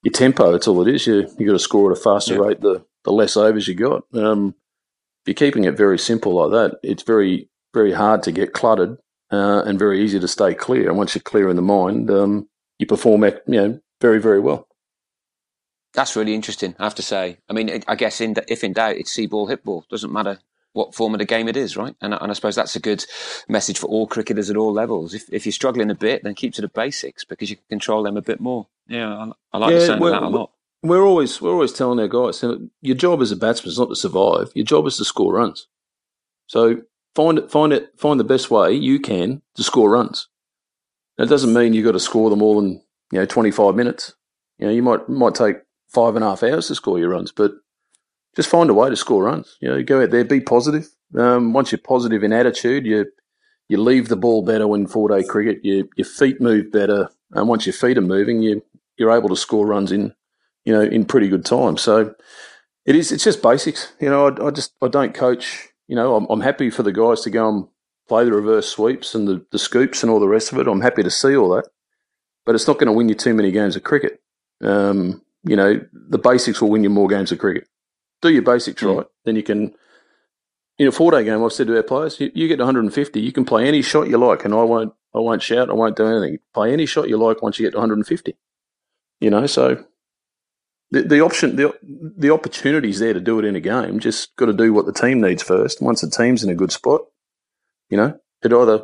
your tempo. That's all it is. You you got to score at a faster yeah. rate the the less overs you got. Um, if you're keeping it very simple like that, it's very very hard to get cluttered uh, and very easy to stay clear. And once you're clear in the mind, um, you perform you know very very well. That's really interesting. I have to say. I mean, I guess in, if in doubt, it's see ball, hit ball. Doesn't matter what form of the game it is, right? And, and I suppose that's a good message for all cricketers at all levels. If, if you're struggling a bit, then keep to the basics because you can control them a bit more. Yeah, I, I like yeah, the sound of that a lot. We're always we're always telling our guys, your job as a batsman is not to survive. Your job is to score runs. So find it, find it, find the best way you can to score runs. That doesn't mean you've got to score them all in you know 25 minutes. You know, you might might take five and a half hours to score your runs, but just find a way to score runs. You know, go out there, be positive. Um, once you're positive in attitude, you you leave the ball better when four day cricket. You, your feet move better, and once your feet are moving, you you're able to score runs in you know in pretty good time. So it is. It's just basics. You know, I, I just I don't coach. You know, I'm, I'm happy for the guys to go and play the reverse sweeps and the, the scoops and all the rest of it. I'm happy to see all that, but it's not going to win you too many games of cricket. Um, you know, the basics will win you more games of cricket. Do your basics mm. right, then you can. In a four-day game, I've said to our players, you, you, get 150, you can play any shot you like, and I won't, I won't shout, I won't do anything. Play any shot you like once you get to 150. You know, so the, the option, the the opportunity's there to do it in a game. Just got to do what the team needs first. Once the team's in a good spot, you know, it either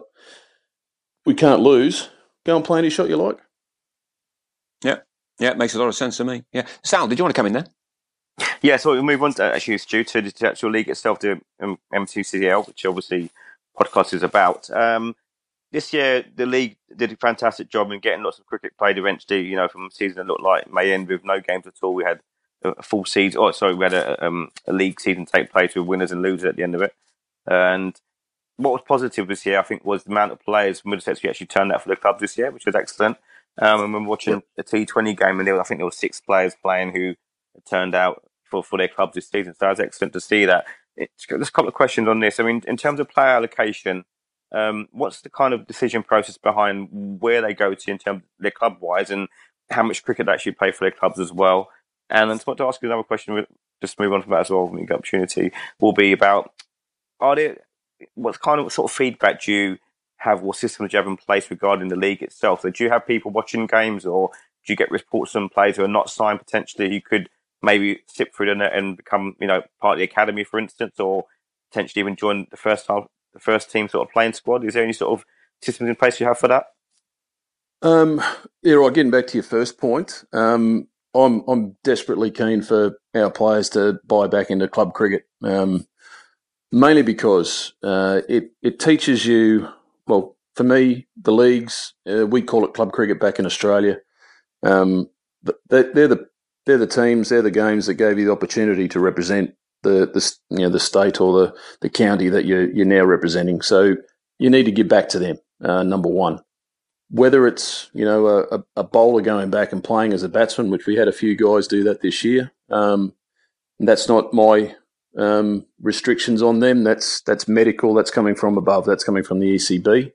we can't lose, go and play any shot you like. Yeah. Yeah, it makes a lot of sense to me. Yeah. Sal, did you want to come in there? Yeah, so we'll move on to actually, Stu, to the actual league itself, the um, M2CL, which obviously podcast is about. Um, this year, the league did a fantastic job in getting lots of cricket played eventually, you know, from a season that looked like may end with no games at all. We had a full season, oh, sorry, we had a, um, a league season take place with winners and losers at the end of it. And what was positive this year, I think, was the amount of players from Middlesex who actually turned out for the club this year, which was excellent. Um, and when watching a T20 game, and there, I think there were six players playing who turned out for, for their clubs this season. So was excellent to see that. It's, there's a couple of questions on this. I mean, in terms of player allocation, um, what's the kind of decision process behind where they go to in terms of their club wise and how much cricket they actually play for their clubs as well? And then I want to ask you another question, just move on from that as well, when get opportunity, will be about are there what kind of sort of feedback do you have what systems do you have in place regarding the league itself? So do you have people watching games or do you get reports from players who are not signed potentially who could maybe slip through net and become, you know, part of the academy, for instance, or potentially even join the first half, the first team sort of playing squad? Is there any sort of systems in place you have for that? Um, yeah, right. Getting back to your first point, um, I'm I'm desperately keen for our players to buy back into club cricket, um, mainly because uh, it it teaches you well, for me, the leagues uh, we call it club cricket back in Australia. Um, they're, they're the they're the teams, they're the games that gave you the opportunity to represent the the you know the state or the the county that you're you're now representing. So you need to give back to them. Uh, number one, whether it's you know a, a, bowler going back and playing as a batsman, which we had a few guys do that this year. Um, that's not my um, restrictions on them. That's that's medical. That's coming from above. That's coming from the ECB.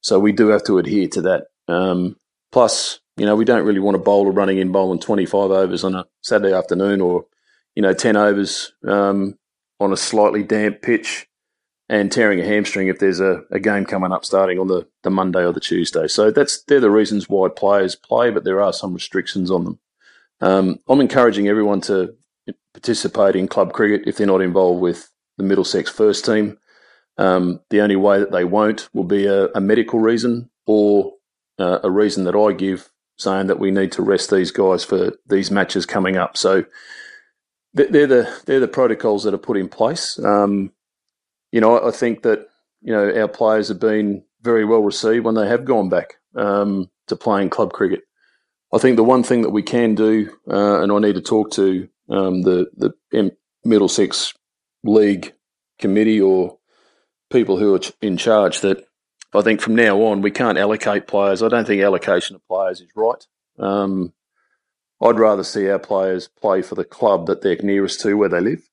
So we do have to adhere to that. Um, plus, you know, we don't really want a bowler running in bowling 25 overs on a Saturday afternoon or, you know, 10 overs um, on a slightly damp pitch. and tearing a hamstring if there's a, a game coming up starting on the, the Monday or the Tuesday. So that's they're the reasons why players play, but there are some restrictions on them. Um, I'm encouraging everyone to participate in club cricket if they're not involved with the Middlesex first team. Um, the only way that they won't will be a, a medical reason or uh, a reason that I give saying that we need to rest these guys for these matches coming up. So they're the they're the protocols that are put in place. Um, you know, I think that you know our players have been very well received when they have gone back um, to playing club cricket. I think the one thing that we can do, uh, and I need to talk to um, the the Middlesex League committee or people who are in charge, that I think from now on we can't allocate players. I don't think allocation of players is right. Um, I'd rather see our players play for the club that they're nearest to where they live.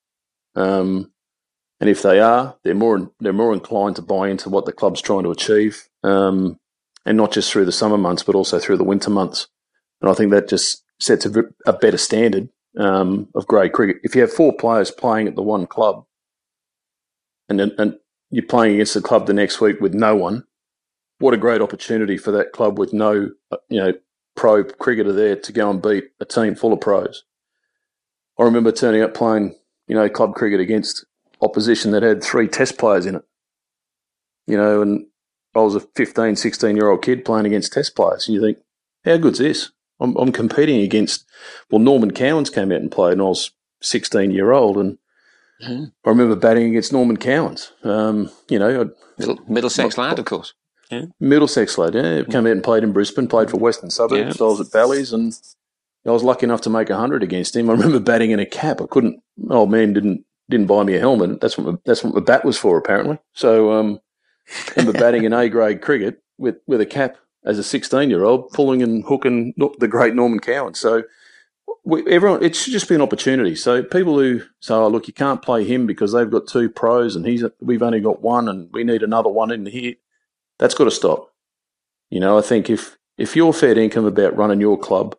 Um, and if they are, they're more they're more inclined to buy into what the club's trying to achieve, um, and not just through the summer months, but also through the winter months. And I think that just sets a, a better standard um, of grade cricket. If you have four players playing at the one club, and and you're playing against the club the next week with no one, what a great opportunity for that club with no uh, you know pro cricketer there to go and beat a team full of pros. I remember turning up playing you know club cricket against opposition that had three test players in it. You know, and I was a 15, 16 year old kid playing against test players. And you think, how good's this? I'm, I'm competing against, well, Norman Cowans came out and played and I was 16 year old and mm-hmm. I remember batting against Norman Cowans. Um, you know, Middle, Middlesex lad, of course. Yeah. Middlesex lad, yeah. Came out and played in Brisbane, played for Western Suburbs. Yeah. I was at Bally's and I was lucky enough to make 100 against him. I remember batting in a cap. I couldn't, old man didn't didn't buy me a helmet. That's what my, that's what my bat was for, apparently. So um, I remember batting in A grade cricket with, with a cap as a 16 year old, pulling and hooking the great Norman Cowan. So we, everyone, it should just be an opportunity. So people who say, "Oh, look, you can't play him because they've got two pros and he's we've only got one and we need another one in here," that's got to stop. You know, I think if if you're fair income about running your club,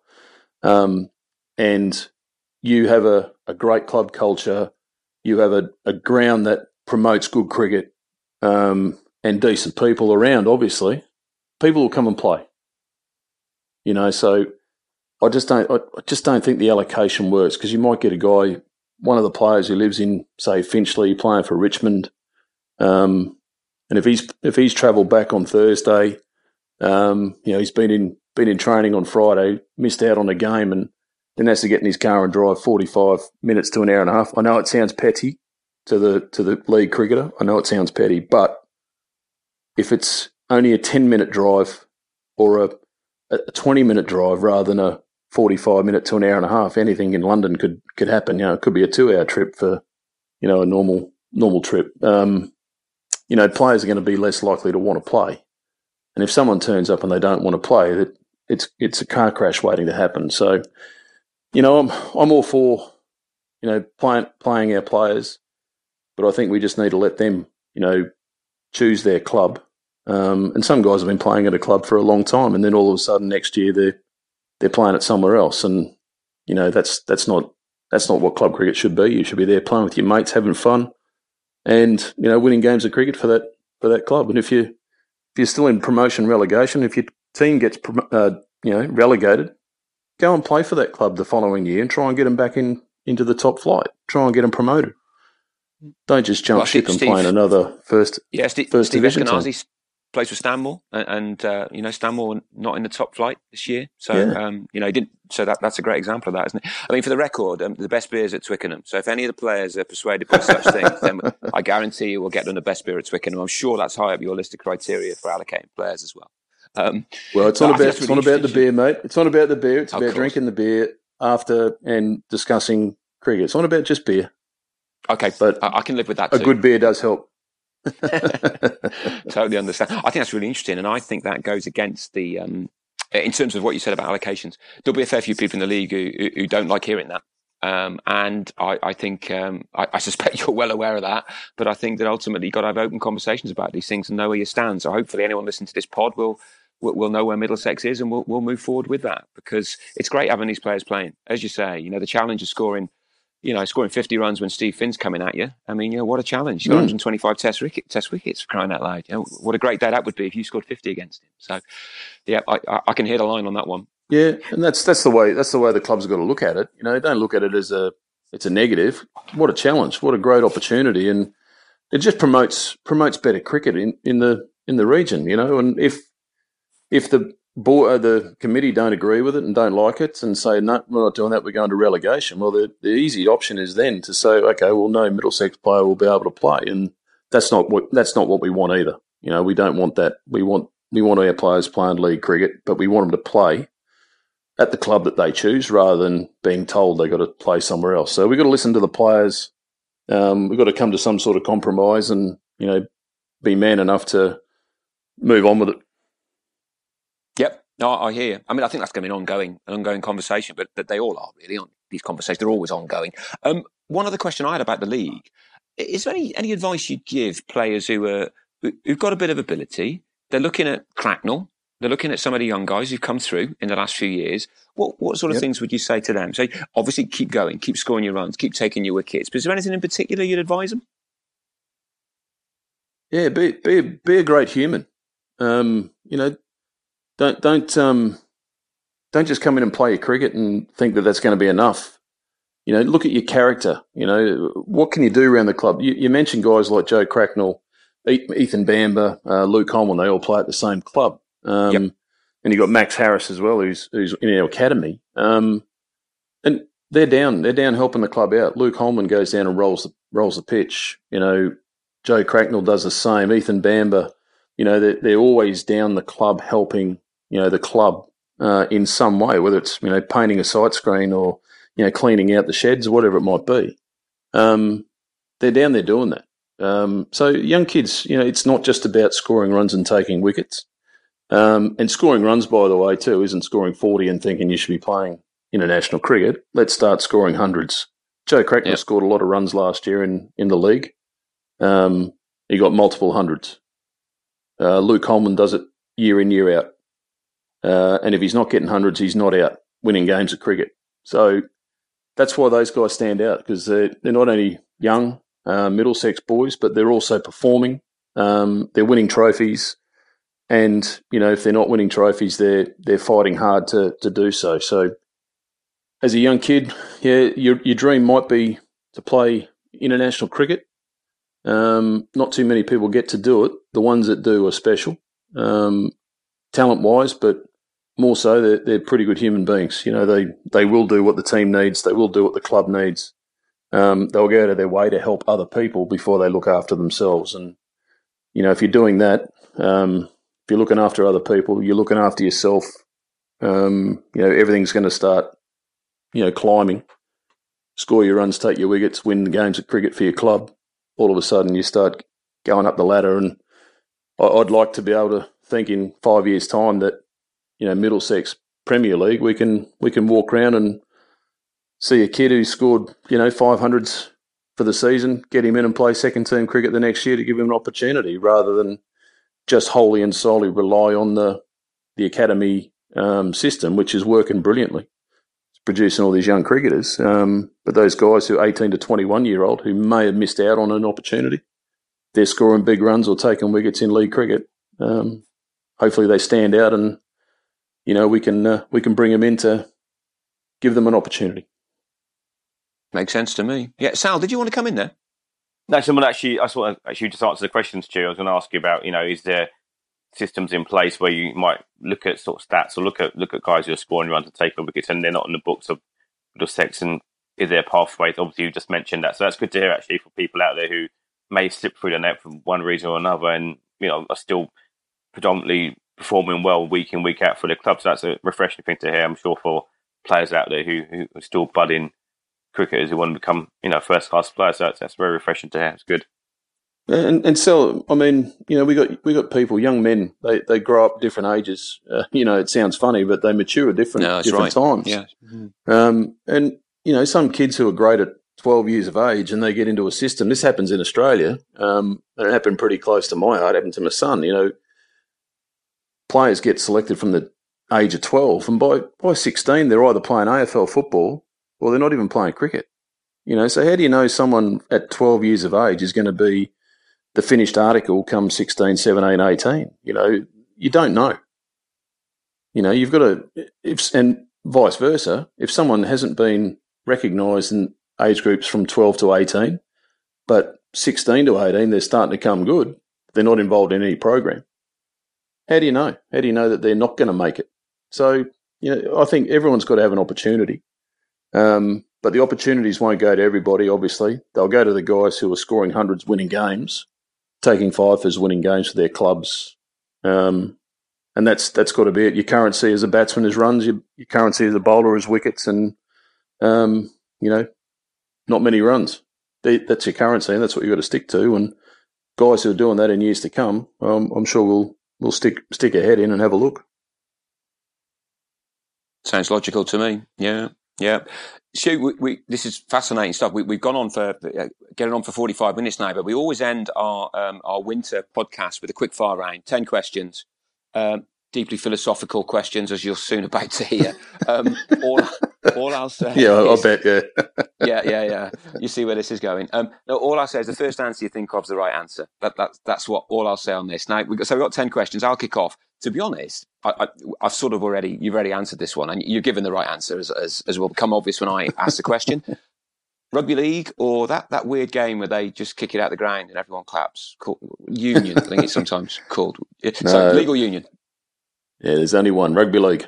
um, and you have a, a great club culture, you have a, a ground that promotes good cricket um, and decent people around, obviously, people will come and play. You know, so I just don't I just don't think the allocation works because you might get a guy, one of the players who lives in say Finchley, playing for Richmond, um, and if he's if he's travelled back on Thursday, um, you know he's been in been in training on Friday, missed out on a game, and then has to get in his car and drive 45 minutes to an hour and a half. I know it sounds petty to the to the league cricketer. I know it sounds petty, but if it's only a 10 minute drive or a, a 20 minute drive rather than a 45 minute to an hour and a half, anything in London could could happen. You know, it could be a two hour trip for you know a normal normal trip. Um, you know, players are going to be less likely to want to play. And if someone turns up and they don't want to play, it's it's a car crash waiting to happen. So you know, I'm I'm all for you know playing playing our players, but I think we just need to let them you know choose their club. Um, and some guys have been playing at a club for a long time, and then all of a sudden next year they're they're playing it somewhere else, and you know that's that's not that's not what club cricket should be. You should be there playing with your mates, having fun, and you know winning games of cricket for that for that club. And if you if you're still in promotion relegation, if your team gets uh, you know relegated, go and play for that club the following year and try and get them back in into the top flight. Try and get them promoted. Don't just jump well, ship and play in another first yeah, Steve, first Steve division. Plays for Stanmore, and, uh, you know Stanmore not in the top flight this year. So yeah. um, you know he didn't. So that that's a great example of that, isn't it? I mean, for the record, um, the best beer is at Twickenham. So if any of the players are persuaded by such things, then [laughs] I guarantee you we'll get them the best beer at Twickenham. I'm sure that's high up your list of criteria for allocating players as well. Um, well, it's not about it's not about the beer, mate. It's not about the beer. It's about drinking the beer after and discussing cricket. It's not about just beer. Okay, but I, I can live with that. A good beer does help. [laughs] [laughs] totally understand. I think that's really interesting, and I think that goes against the. Um, in terms of what you said about allocations, there'll be a fair few people in the league who, who don't like hearing that. Um, and I, I think um, I, I, suspect [laughs] you're well aware of that. But I think that ultimately you've got to have open conversations about these things and know where you stand. So hopefully anyone listening to this pod will we'll know where Middlesex is and we'll, we'll move forward with that because it's great having these players playing. As you say, you know, the challenge of scoring you know, scoring 50 runs when Steve Finn's coming at you. I mean, you know, what a challenge. You got Mm. 125 test, wicket, test wickets crying out loud. You know, what a great day that would be if you scored 50 against him. So, yeah, I, I, can hear the line on that one. Yeah, and that's that's the way that's the way the clubs got to look at it. You know, don't look at it as a it's a negative. What a challenge! What a great opportunity, and it just promotes promotes better cricket in, in the in the region. You know, and if if the board, uh, the committee don't agree with it and don't like it and say no, we're not doing that, we're going to relegation. Well, the the easy option is then to say, okay, well, no Middlesex player will be able to play, and that's not what that's not what we want either. You know, we don't want that. We want we want our players playing league cricket, but we want them to play at the club that they choose rather than being told they've got to play somewhere else. So we've got to listen to the players. Um, we've got to come to some sort of compromise and, you know, be man enough to move on with it. No, I hear you. I mean, I think that's going to be an ongoing, an ongoing conversation, but, but they all are really on these conversations. They're always ongoing. Um, one other question I had about the league: Is there any any advice you'd give players who are who- who've got a bit of ability? They're looking at Cracknell. They're looking at some of the young guys who've come through in the last few years. What what sort of Yep. things would you say to them? So obviously, keep going, keep scoring your runs, keep taking your wickets. But is there anything in particular you'd advise them? Yeah, be be be a great human. Um, you know, don't don't um, don't just come in and play your cricket and think that that's going to be enough. You know, look at your character. You know, what can you do around the club? You, you mentioned guys like Joe Cracknell, Ethan Bamber, uh, Luke Holman. They all play at the same club. Um, Yep. And you got Max Harris as well, who's who's in our academy. Um, and they're down. They're down helping the club out. Luke Holman goes down and rolls the rolls the pitch. You know, Joe Cracknell does the same. Ethan Bamber, you know, they're, they're always down the club helping, you know, the club uh, in some way, whether it's, you know, painting a sight screen or, you know, cleaning out the sheds or whatever it might be. Um, they're down there doing that. Um, so young kids, you know, it's not just about scoring runs and taking wickets. Um, and scoring runs, by the way, too, isn't scoring 40 and thinking you should be playing international cricket. Let's start scoring hundreds. Joe Cracknell Yep. scored a lot of runs last year in, in the league. Um, he got multiple hundreds. Uh, Luke Holman does it year in, year out. Uh, and if he's not getting hundreds, he's not out winning games of cricket. So that's why those guys stand out because they're, they're not only young uh, Middlesex boys, but they're also performing. Um, they're winning trophies. And, you know, if they're not winning trophies, they're, they're fighting hard to, to do so. So as a young kid, yeah, your, your dream might be to play international cricket. Um, not too many people get to do it. The ones that do are special, um, talent wise, but more so they're, they're pretty good human beings. You know, they, they will do what the team needs. They will do what the club needs. Um, they'll go out of their way to help other people before they look after themselves. And, you know, if you're doing that, um, if you're looking after other people, you're looking after yourself, um, you know, everything's going to start, you know, climbing. Score your runs, take your wickets, win the games of cricket for your club. All of a sudden, you start going up the ladder. And I'd like to be able to think in five years' time that, you know, Middlesex Premier League, we can we can walk around and see a kid who scored, you know, five hundreds for the season, get him in and play second team cricket the next year to give him an opportunity, rather than just wholly and solely rely on the the academy um, system, which is working brilliantly. It's producing all these young cricketers, um, but those guys who are 18 to 21 year old who may have missed out on an opportunity, they're scoring big runs or taking wickets in league cricket. Um, hopefully, they stand out, and you know we can uh, we can bring them in to give them an opportunity. Makes sense to me. Yeah, Sal, did you want to come in there? No, someone actually, I sort of actually just answer the question, Stu. I was going to ask you about, you know, is there systems in place where you might look at sort of stats or look at look at guys who are scoring runs and taking wickets and they're not in the books of Middlesex and is there pathways? Obviously, you just mentioned that, so that's good to hear actually for people out there who may slip through the net for one reason or another, and you know are still predominantly performing well week in week out for the club. So that's a refreshing thing to hear. I'm sure for players out there who who are still budding cricketers who want to become you know first class players. So that's, that's very refreshing to hear. It's good. And and so I mean, you know, we got we got people, young men. They they grow up different ages. Uh, you know, it sounds funny, but they mature at different No, different right. times. Yeah. Um, and you know, some kids who are great at 12 years of age and they get into a system. This happens in Australia. Um, and it happened pretty close to my heart. It happened to my son. You know, players get selected from the age of 12, and by by 16, they're either playing AFL football or they're not even playing cricket. You know, so how do you know someone at 12 years of age is going to be the finished article come 16, 17, 18? You know, you don't know. You know, you've got to, if, and vice versa, if someone hasn't been recognised in age groups from 12 to 18, but 16 to 18, they're starting to come good, they're not involved in any program. How do you know? How do you know that they're not going to make it? So, you know, I think everyone's got to have an opportunity. Um, but the opportunities won't go to everybody, obviously. They'll go to the guys who are scoring hundreds, winning games, taking fifers, winning games for their clubs. Um, and that's that's got to be it. Your currency as a batsman is runs, your, your currency as a bowler is wickets, and, um, you know, not many runs. They, that's your currency, and that's what you've got to stick to. And guys who are doing that in years to come, um, I'm sure we'll, we'll stick, stick a head in and have a look. Sounds logical to me. Yeah. Yeah. Stu, we, we, this is fascinating stuff. We, have gone on for uh, getting on for 45 minutes now, but we always end our um, our winter podcast with a quick fire round 10 questions. Um, deeply philosophical questions, as you're soon about to hear. Um, all, all I'll say. [laughs] Yeah, is, I bet. Yeah. [laughs] yeah, yeah, yeah. You see where this is going. Um, no, all I'll say is the first answer you think of is the right answer. That, that, that's what all I'll say on this. Now, we got, so we've got 10 questions. I'll kick off. To be honest, I, have sort of already, you've already answered this one, and you're given the right answer as, as, as will become obvious when I ask the question. [laughs] Rugby league or that, that weird game where they just kick it out the ground and everyone claps? Called, union, I think it's sometimes called. So, legal union. Yeah, there's only one rugby league.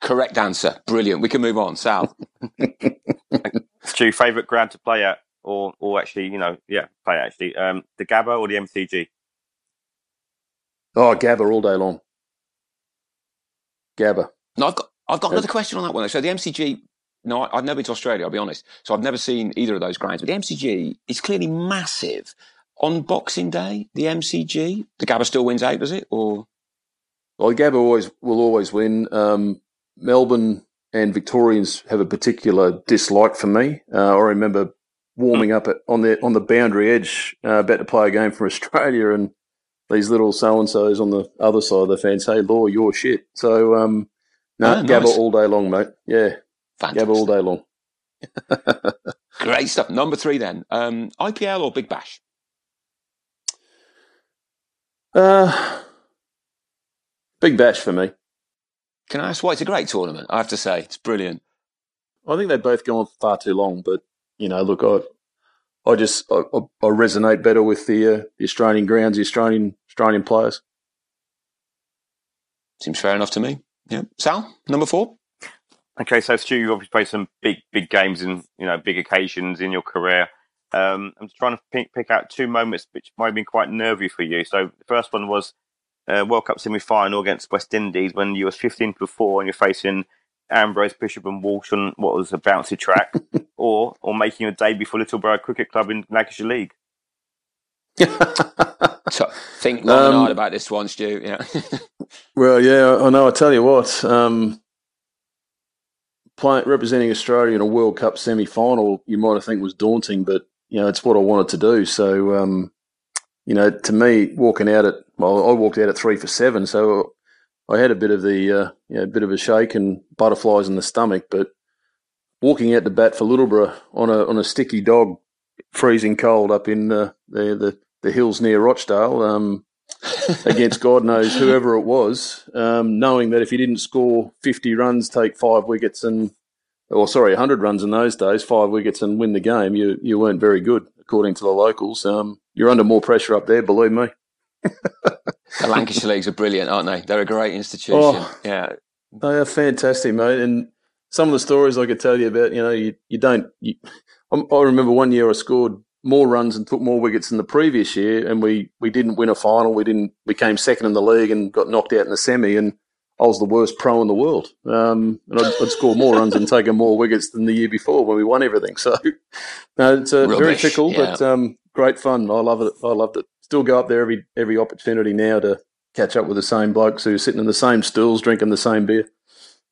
Correct answer. Brilliant. We can move on. Sal. [laughs] Stu, favourite ground to play at, or or actually, you know, yeah, play actually, um, the Gabba or the MCG? Oh, Gabba all day long. Gabba. No, I've got I've got another question on that one. So the MCG. No, I, have never been to Australia. I'll be honest. So I've never seen either of those grounds. But the MCG is clearly massive. On Boxing Day, the MCG, the Gabba still wins out, does it? Or well, Gabba always will always win. Um, Melbourne and Victorians have a particular dislike for me. Uh, I remember warming up at, on the on the boundary edge, uh, about to play a game for [laughs] Australia, and these little so and so's on the other side of the fence, hey, Law, you're shit. So, um, no, oh, Gabba nice. all day long, mate. Yeah, Fantastic. Gabba all day long. [laughs] Great stuff. Number three, then, um, IPL or Big Bash? Uh, Big Bash for me. Can I ask why it's a great tournament? I have to say, it's brilliant. I think they've both gone far too long, but you know, look, I, I just I, I resonate better with the, uh, the Australian grounds, the Australian Australian players. Seems fair enough to me. Yeah, Sal, number four. Okay, so Stu, you've obviously played some big, big games and you know big occasions in your career. Um, I'm just trying to pick, pick out two moments which might have been quite nervy for you. So the first one was uh, World Cup semi final against West Indies when you was 15 before and you're facing Ambrose, Bishop, and Walsh on what was a bouncy track, [laughs] or or making a debut for Littleborough Cricket Club in Lancashire League. [laughs] so, think long um, and hard about this one, Stu. Yeah. [laughs] well, yeah, I know. I tell you what, um, playing, representing Australia in a World Cup semi final, you might have think was daunting, but you know it's what I wanted to do. So, um, you know, to me, walking out at well, I walked out at three for seven, so I had a bit of the uh, you know, bit of a shake and butterflies in the stomach. But walking out to bat for Littleborough on a on a sticky dog, freezing cold up in uh, the, the the hills near Rochdale, um, [laughs] against God knows whoever it was, um, knowing that if you didn't score fifty runs, take five wickets, and or sorry, hundred runs in those days, five wickets and win the game, you you weren't very good according to the locals. Um, you're under more pressure up there, believe me. The Lancashire Leagues are brilliant, aren't they? They're a great institution. Oh, yeah, they are fantastic, mate. And some of the stories I could tell you about, you know, you, you don't. You, I remember one year I scored more runs and took more wickets than the previous year, and we, we didn't win a final. We didn't. We came second in the league and got knocked out in the semi. And I was the worst pro in the world. Um, and I'd, I'd score more runs and taken more wickets than the year before when we won everything. [laughs] So, no, it's uh, very fickle, yeah. but um, great fun. I love it. I loved it. Still go up there every every opportunity now to catch up with the same blokes who are sitting in the same stools, drinking the same beer.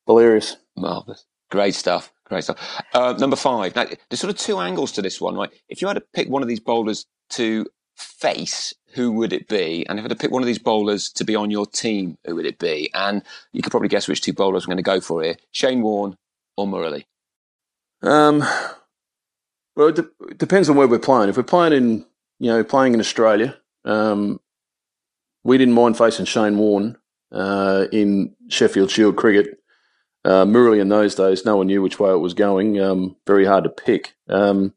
Hilarious. Marvelous. Great stuff. Great stuff. Uh, number five. Now, there's sort of two angles to this one, right? If you had to pick one of these bowlers to face, who would it be? And if I had to pick one of these bowlers to be on your team, who would it be? And you could probably guess which two bowlers I'm going to go for here: Shane Warne or Murali. Um, Well, it, de- it depends on where we're playing. If we're playing in, you know, playing in Australia, um, we didn't mind facing Shane Warne uh, in Sheffield Shield cricket. Uh, Murali in those days, no one knew which way it was going. Um, very hard to pick. Um,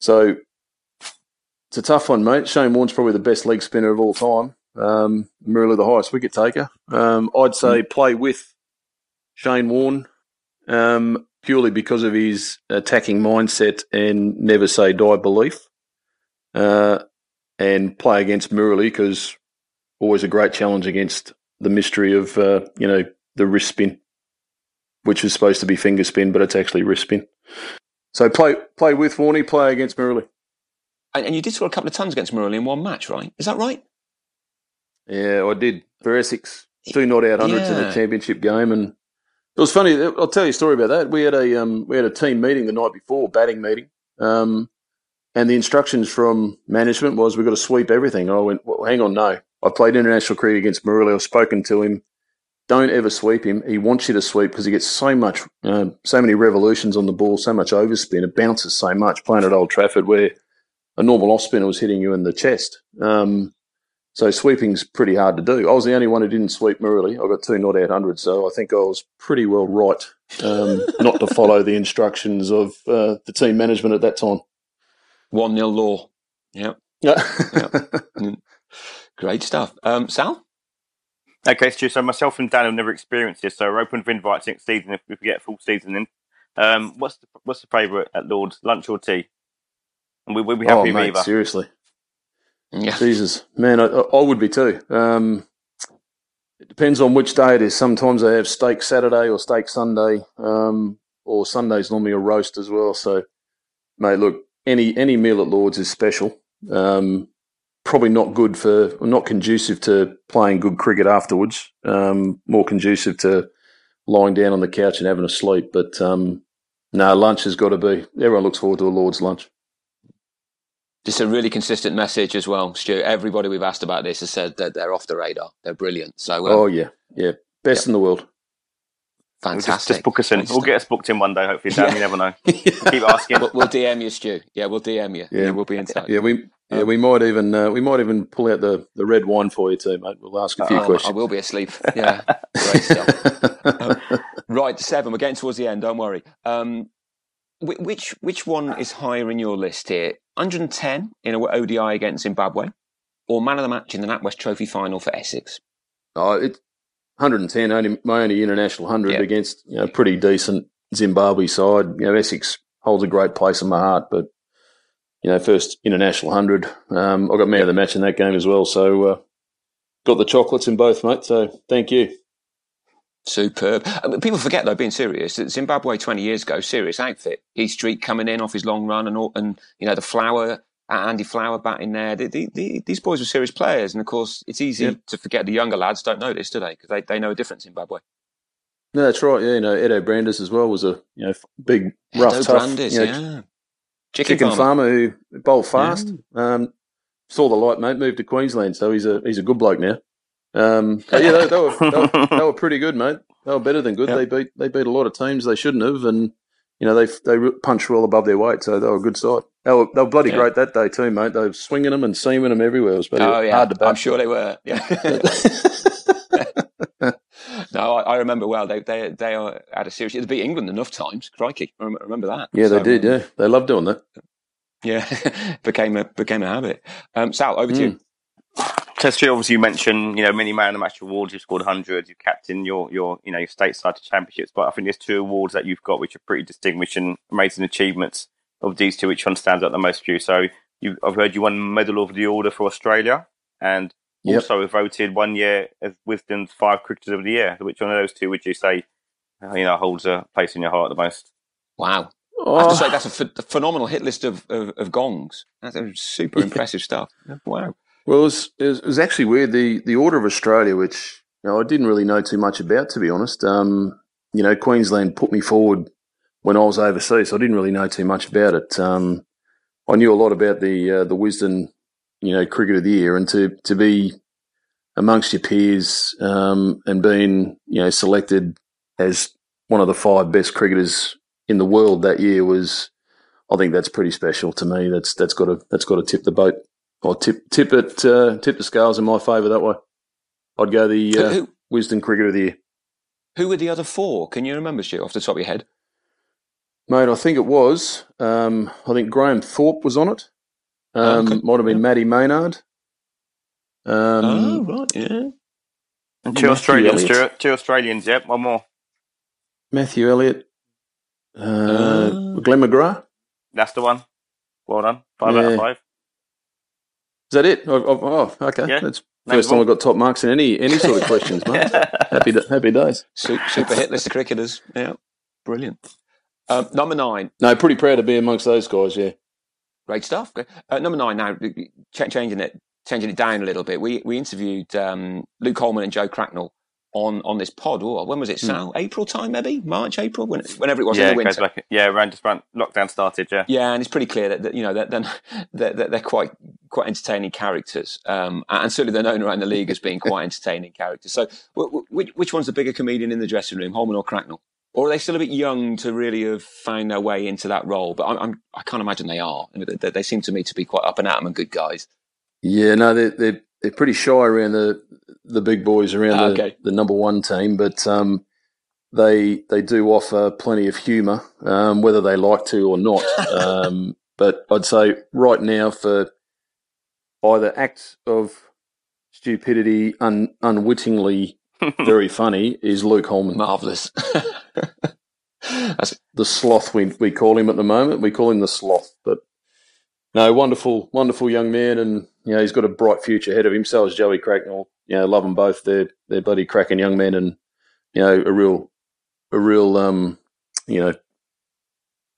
so it's a tough one, mate. Shane Warne's probably the best leg spinner of all time. Um, Murali the highest wicket taker. Um, I'd say play with Shane Warne um, purely because of his attacking mindset and never say die belief. Uh, and play against Murali because always a great challenge against the mystery of uh, you know the wrist spin, which is supposed to be finger spin, but it's actually wrist spin. So play play with Warney, play against Murali. And, and you did score a couple of tons against Murali in one match, right? Is that right? Yeah, I did for Essex. Two not out hundreds in Yeah. a championship game, and it was funny. I'll tell you a story about that. We had a um, we had a team meeting the night before, batting meeting, um, and the instructions from management was we've got to sweep everything. I went, well, hang on, no. I played international cricket against. I've spoken to him. Don't ever sweep him. He wants you to sweep because he gets so much, uh, so many revolutions on the ball, so much overspin. It bounces so much playing at Old Trafford where a normal off spinner was hitting you in the chest. Um, so sweeping's pretty hard to do. I was the only one who didn't sweep Murali. I got two not out hundred, so I think I was pretty well right um, not to follow the instructions of uh, the team management at that time. One nil law. Yep. Yeah. Great stuff. Um, Sal? Okay, Stu. So myself and Dan have never experienced this, so we're open for invites next season if we get a full season in. Um, what's the, what's the favourite at Lords? Lunch or tea? And we, we'll be happy oh, with mate, either. seriously. Yeah. Jesus, man, I, I would be too. Um, it depends on which day it is. Sometimes they have steak Saturday or steak Sunday, um, or Sunday's normally a roast as well. So, mate, look, any any meal at Lords is special. Um, probably not good for, not conducive to playing good cricket afterwards. Um, more conducive to lying down on the couch and having a sleep. But um, no, lunch has got to be. Everyone looks forward to a Lord's lunch. Just a really consistent message as well, Stu. Everybody we've asked about this has said that they're off the radar. They're brilliant. So, um, oh yeah, yeah, best in the world. We'll just, fantastic. just book us in. Great We'll stuff. get us booked in one day, hopefully. Dan, you never know. [laughs] Keep asking. We'll, we'll DM you, Stu. Yeah, we'll DM you. Yeah. Yeah, we'll be in touch. Yeah, we yeah we might even uh, we might even pull out the, the red wine for you too, mate. We'll ask a few Oh, I will be asleep. Yeah, great stuff. Um, right, seven. We're getting towards the end. Don't worry. Um, which which one is higher in your list here? 110 in a ODI against Zimbabwe, or man of the match in the NatWest Trophy final for Essex? oh, it's 110, only my only international hundred Yeah. against you know pretty decent Zimbabwe side. You know, Essex holds a great place in my heart, but you know, first international hundred. Um, I got man of the match in that game as well, so uh, got the chocolates in both, mate. So thank you. Superb. Uh, but People forget, though, being serious, that Zimbabwe 20 years ago, serious outfit. Heath Streak coming in off his long run and, all, and you know, the Flower, Andy Flower batting there. The, the, the, these boys were serious players. And of course, it's easy Yep. to forget the younger lads don't know this, do they? Because they, they know a difference in Zimbabwe. No, that's right. Yeah, you know, Eddo Brandes as well was a you know big, rough, Eddo tough, Brandes, you know, yeah. Chicken, chicken, farmer. farmer. who bowled fast. Um, saw the light, mate. Moved to Queensland, so he's a he's a good bloke now. Um, but yeah, they, they, were, they, were, they [laughs] were pretty good, mate. They were better than good. Yeah. They beat they beat a lot of teams they shouldn't have, and you know they they punched well above their weight, so they were a good side. They were they were bloody Yeah. great that day too, mate. They were swinging them and seaming them everywhere. It was bloody Oh, yeah. hard to bat. I'm sure they were. Yeah. [laughs] no, I, I remember well. They they they are had a series. They beat England enough times. Crikey, I remember that. yeah, they did. Yeah, they loved doing that. yeah. [laughs] became a became a habit. Um, Sal, over to you. So, obviously, you mentioned you know many man of the match awards. You've scored hundreds. You've captained your your you know your stateside to championships. But I think there's two awards that you've got which are pretty distinguished and amazing achievements. Of these two, which one stands out the most for you? So, you, I've heard you won Medal of the Order for Australia, and Yep. also voted one year as Wisden's five cricketers of the year. Which one of those two would you say uh, you know holds a place in your heart the most? Wow. I have to Oh, say that's a ph- phenomenal hit list of, of, of gongs. That's super [laughs] impressive stuff. Wow. Well, it was, it was, actually weird. The the Order of Australia, which you know, I didn't really know too much about, to be honest. Um, you know, Queensland put me forward when I was overseas, so I didn't really know too much about it. Um, I knew a lot about the uh, the Wisden, you know, Cricket of the Year, and to to be amongst your peers um, and being you know selected as one of the five best cricketers in the world that year was. I think that's pretty special to me. That's that's got to that's got to tip the boat or tip tip it uh, tip the scales in my favour that way. I'd go the uh, Who- who- Wisden Cricket of the Year, Who were the other four? Can you remember, Stu, off the top of your head? mate. I think it was. Um, I think Graham Thorpe was on it. Um, Okay. Might have been Matty Maynard. Um, oh, right, yeah. And two Matthew Australians, Elliott. two, two Australians. Yep, one more. Matthew Elliott. Uh, Ah. Glenn McGrath. That's the one. Well done. Five out of five. Is that it? Oh, oh, oh, okay. Yeah. That's Name first time I've got top marks in any any sort of questions, mate. [laughs] happy happy days. Super, super hit list of cricketers. Yeah, brilliant. Um, number nine, No, pretty proud to be amongst those guys. Yeah. great stuff. Uh, number nine now, ch- changing it, changing it down a little bit. We we interviewed um, Luke Hollman and Joe Cracknell on on this pod. Oh, when was it? Sal? April time, maybe March, April, when, whenever it was yeah, in the winter. back. Yeah, around just when lockdown started. Yeah. Yeah, and it's pretty clear that, that you know that then that, that they're quite quite entertaining characters, um, and certainly they're known around the league as being quite [laughs] entertaining characters. So, wh- wh- which, which one's the bigger comedian in the dressing room, Hollman or Cracknell? Or are they still a bit young to really have found their way into that role? But I'm, I'm, I can't imagine they are. They, they seem to me to be quite up and at 'em and good guys. Yeah, no, they're they're, they're pretty shy around the the big boys around Ah, the, okay. the number one team, but um, they they do offer plenty of humour, um, whether they like to or not. [laughs] um, but I'd say right now for either acts of stupidity, un, unwittingly [laughs] very funny, is Luke Hollman. Marvelous. [laughs] That's, the sloth we we call him at the moment. We call him the sloth, but no, wonderful, wonderful young man, and you know he's got a bright future ahead of him. So is Joey Cracknell. You know, love them both. They're they're bloody cracking young men, and you know a real a real um you know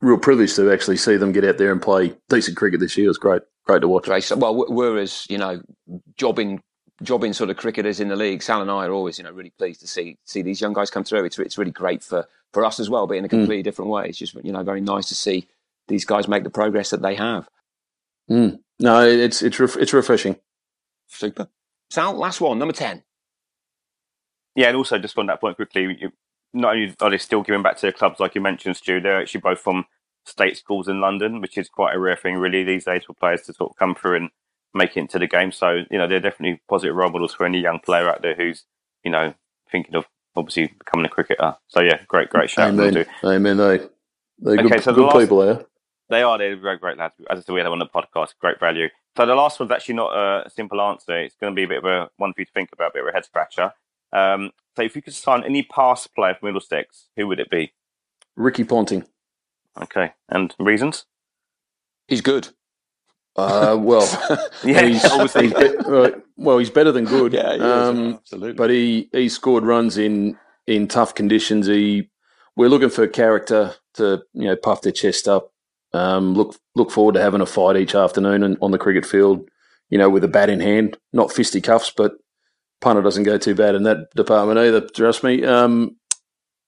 real privilege to actually see them get out there and play decent cricket this year. It's great, great to watch. great. So, well, we- we're as you know, jobbing, jobbing sort of cricketers in the league. Sal and I are always, you know, really pleased to see see these young guys come through. It's it's really great for for us as well, but in a completely different way. It's just you know very nice to see these guys make the progress that they have. Mm. No, it's it's ref- it's refreshing. Super. Sal, last one, number ten. Yeah, and also just on that point quickly, you, not only are they still giving back to their clubs, like you mentioned, Stu, they're actually both from state schools in London, which is quite a rare thing, really, these days for players to sort of come through and make it into the game. So, you know, they're definitely positive role models for any young player out there who's, you know, thinking of obviously becoming a cricketer. So, yeah, great, great shout. Amen. Will do. Amen. They they're Okay, good, so good last- people there. They are. They're great, great lads. As I said, we had them on the podcast. Great value. So the last one's actually not a simple answer. It's going to be a bit of a one for you to think about, a bit of a head scratcher. Um, so if you could sign any past player from Middlesex, who would it be? Ricky Ponting. Okay, and reasons? He's good. Uh, well, [laughs] Yeah, [laughs] he's, obviously. [laughs] he's be- well, he's better than good. Yeah, he is, um, absolutely. But he, he scored runs in, in tough conditions. He we're looking for a character to you know puff their chest up. Um, look look forward to having a fight each afternoon and, on the cricket field. You know, with a bat in hand, not fisticuffs, but punter doesn't go too bad in that department either. Trust me. Um,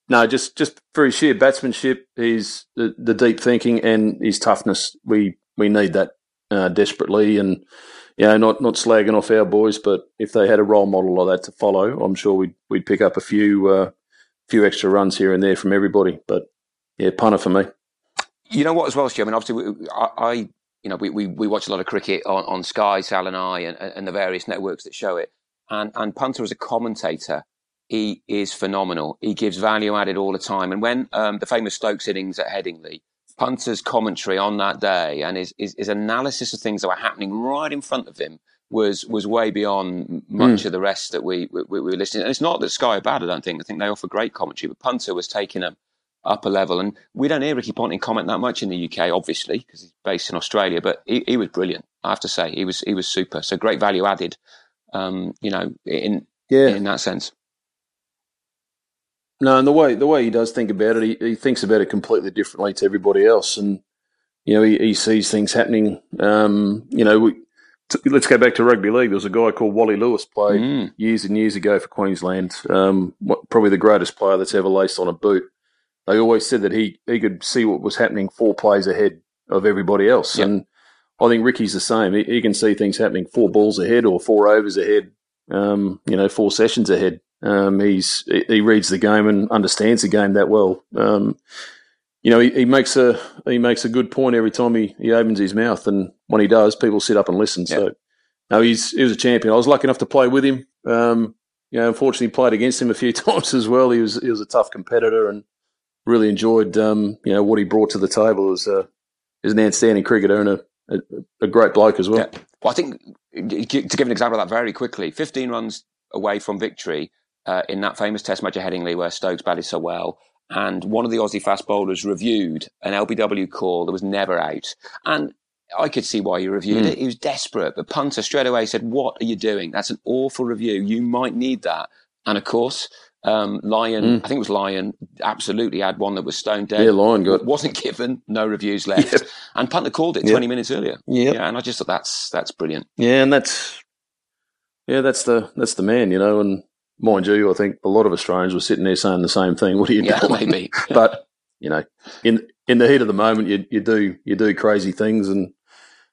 no, just just for his sheer batsmanship, his the, the deep thinking and his toughness. We we need that uh, desperately, and you know, not not slagging off our boys, but if they had a role model like that to follow, I'm sure we'd we'd pick up a few uh, few extra runs here and there from everybody. But yeah, punter for me. You know what, as well, Stu? I mean, obviously, we- I, I you know, we, we, we watch a lot of cricket on, on Sky, Sal and I, and, and the various networks that show it. And, and Punter, as a commentator, he is phenomenal. He gives value added all the time. And when um, the famous Stokes innings at Headingley, Punter's commentary on that day and his, his, his analysis of things that were happening right in front of him was was way beyond much of the rest that we, we, we were listening. And it's not that Sky are bad, I don't think. I think they offer great commentary, but Punter was taking them up a level. And we don't hear Ricky Ponting comment that much in the UK, obviously, because he's based in Australia. But he, he was brilliant. I have to say, he was he was super. So great value added. Um, you know, in Yeah, in that sense. No, and the way the way he does think about it, he, he thinks about it completely differently to everybody else, and you know he, he sees things happening. Um, you know, we, t- let's go back to rugby league. There was a guy called Wally Lewis played Mm. years and years ago for Queensland. Um, what, probably the greatest player that's ever laced on a boot. They always said that he he could see what was happening four plays ahead of everybody else, Yep. and I think Ricky's the same. He, he can see things happening four balls ahead or four overs ahead. Um, you know, four sessions ahead. Um, he's he reads the game and understands the game that well. Um, you know, he, he, makes a he makes a good point every time he, he opens his mouth, and when he does, people sit up and listen. Yeah. So, no, he's he was a champion. I was lucky enough to play with him. Um, you know, unfortunately, played against him a few [laughs] times as well. He was he was a tough competitor, and really enjoyed um, you know what he brought to the table as a as an outstanding cricketer and a, a, a great bloke as well. Yeah. Well, I think to give an example of that very quickly, 15 runs away from victory uh, in that famous Test match at Headingley where Stokes batted so well. And one of the Aussie fast bowlers reviewed an LBW call that was never out. And I could see why he reviewed mm. it. He was desperate. The punter straight away said, What are you doing? That's an awful review. You might need that. And of course, um, Lyon, mm. I think it was Lyon, absolutely had one that was stone dead. Yeah, Lyon got wasn't given, no reviews [laughs] left, yep. and Punter called it twenty minutes earlier. Yep. Yeah, and I just thought that's that's brilliant. Yeah, and that's yeah, that's the that's the man, you know. And mind you, I think a lot of Australians were sitting there saying the same thing. [laughs] What are you yeah, doing? Maybe, [laughs] but you know, in in the heat of the moment, you you do you do crazy things, and it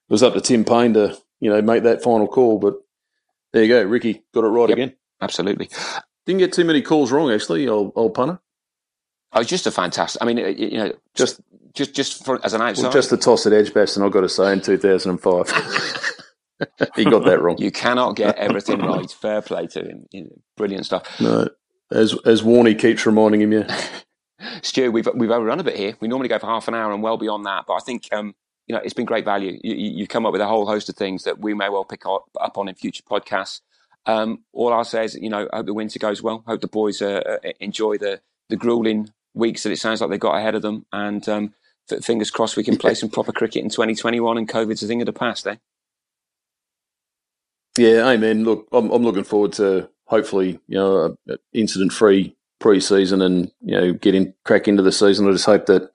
was up to Tim Paine to you know make that final call. But there you go, Ricky got it right again. Absolutely. Didn't get too many calls wrong, actually, old, old punter. I was just a fantastic. I mean, you know, just just just for, as an outsider, well, just the toss at Edgbaston. I've got to say, in two thousand and five, [laughs] he got that wrong. You cannot get [laughs] everything right. Fair play to him. You know, brilliant stuff. No, as as Warney keeps reminding him, yeah. [laughs] Stu, we've we've overrun a bit here. We normally go for half an hour and well beyond that, but I think um, you know it's been great value. You, you come up with a whole host of things that we may well pick up, up on in future podcasts. Um, all I'll say is, you know, I hope the winter goes well. Hope the boys uh, uh, enjoy the the grueling weeks that it sounds like they've got ahead of them. And um, fingers crossed we can play some proper cricket in 2021 and COVID's a thing of the past, eh? Yeah, amen. Look, I'm, I'm looking forward to hopefully, you know, incident free pre-season and, you know, getting crack into the season. I just hope that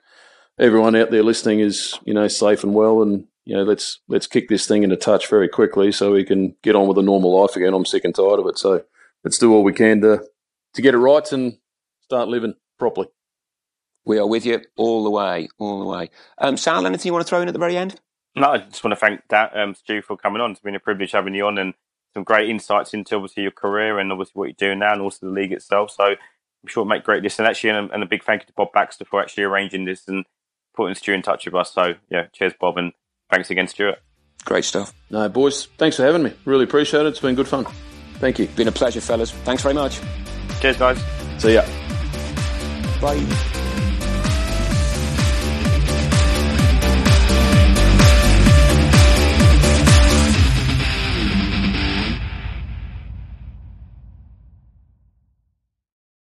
everyone out there listening is, you know, safe and well and you know, let's let's kick this thing into touch very quickly so we can get on with a normal life again. I'm sick and tired of it. So let's do all we can to to get it right and start living properly. We are with you all the way, all the way. Um, Sal, anything you want to throw in at the very end? No, I just want to thank that, um, Stu for coming on. It's been a privilege having you on and some great insights into obviously your career and obviously what you're doing now and also the league itself. So I'm sure it'll make great this and actually and, and a big thank you to Bob Baxter for actually arranging this and putting Stu in touch with us. So yeah, cheers, Bob, and Thanks again, Stuart. Great stuff. No, boys, thanks for having me. Really appreciate it. It's been good fun. Thank you. Been a pleasure, fellas. Thanks very much. Cheers, guys. See ya. Bye.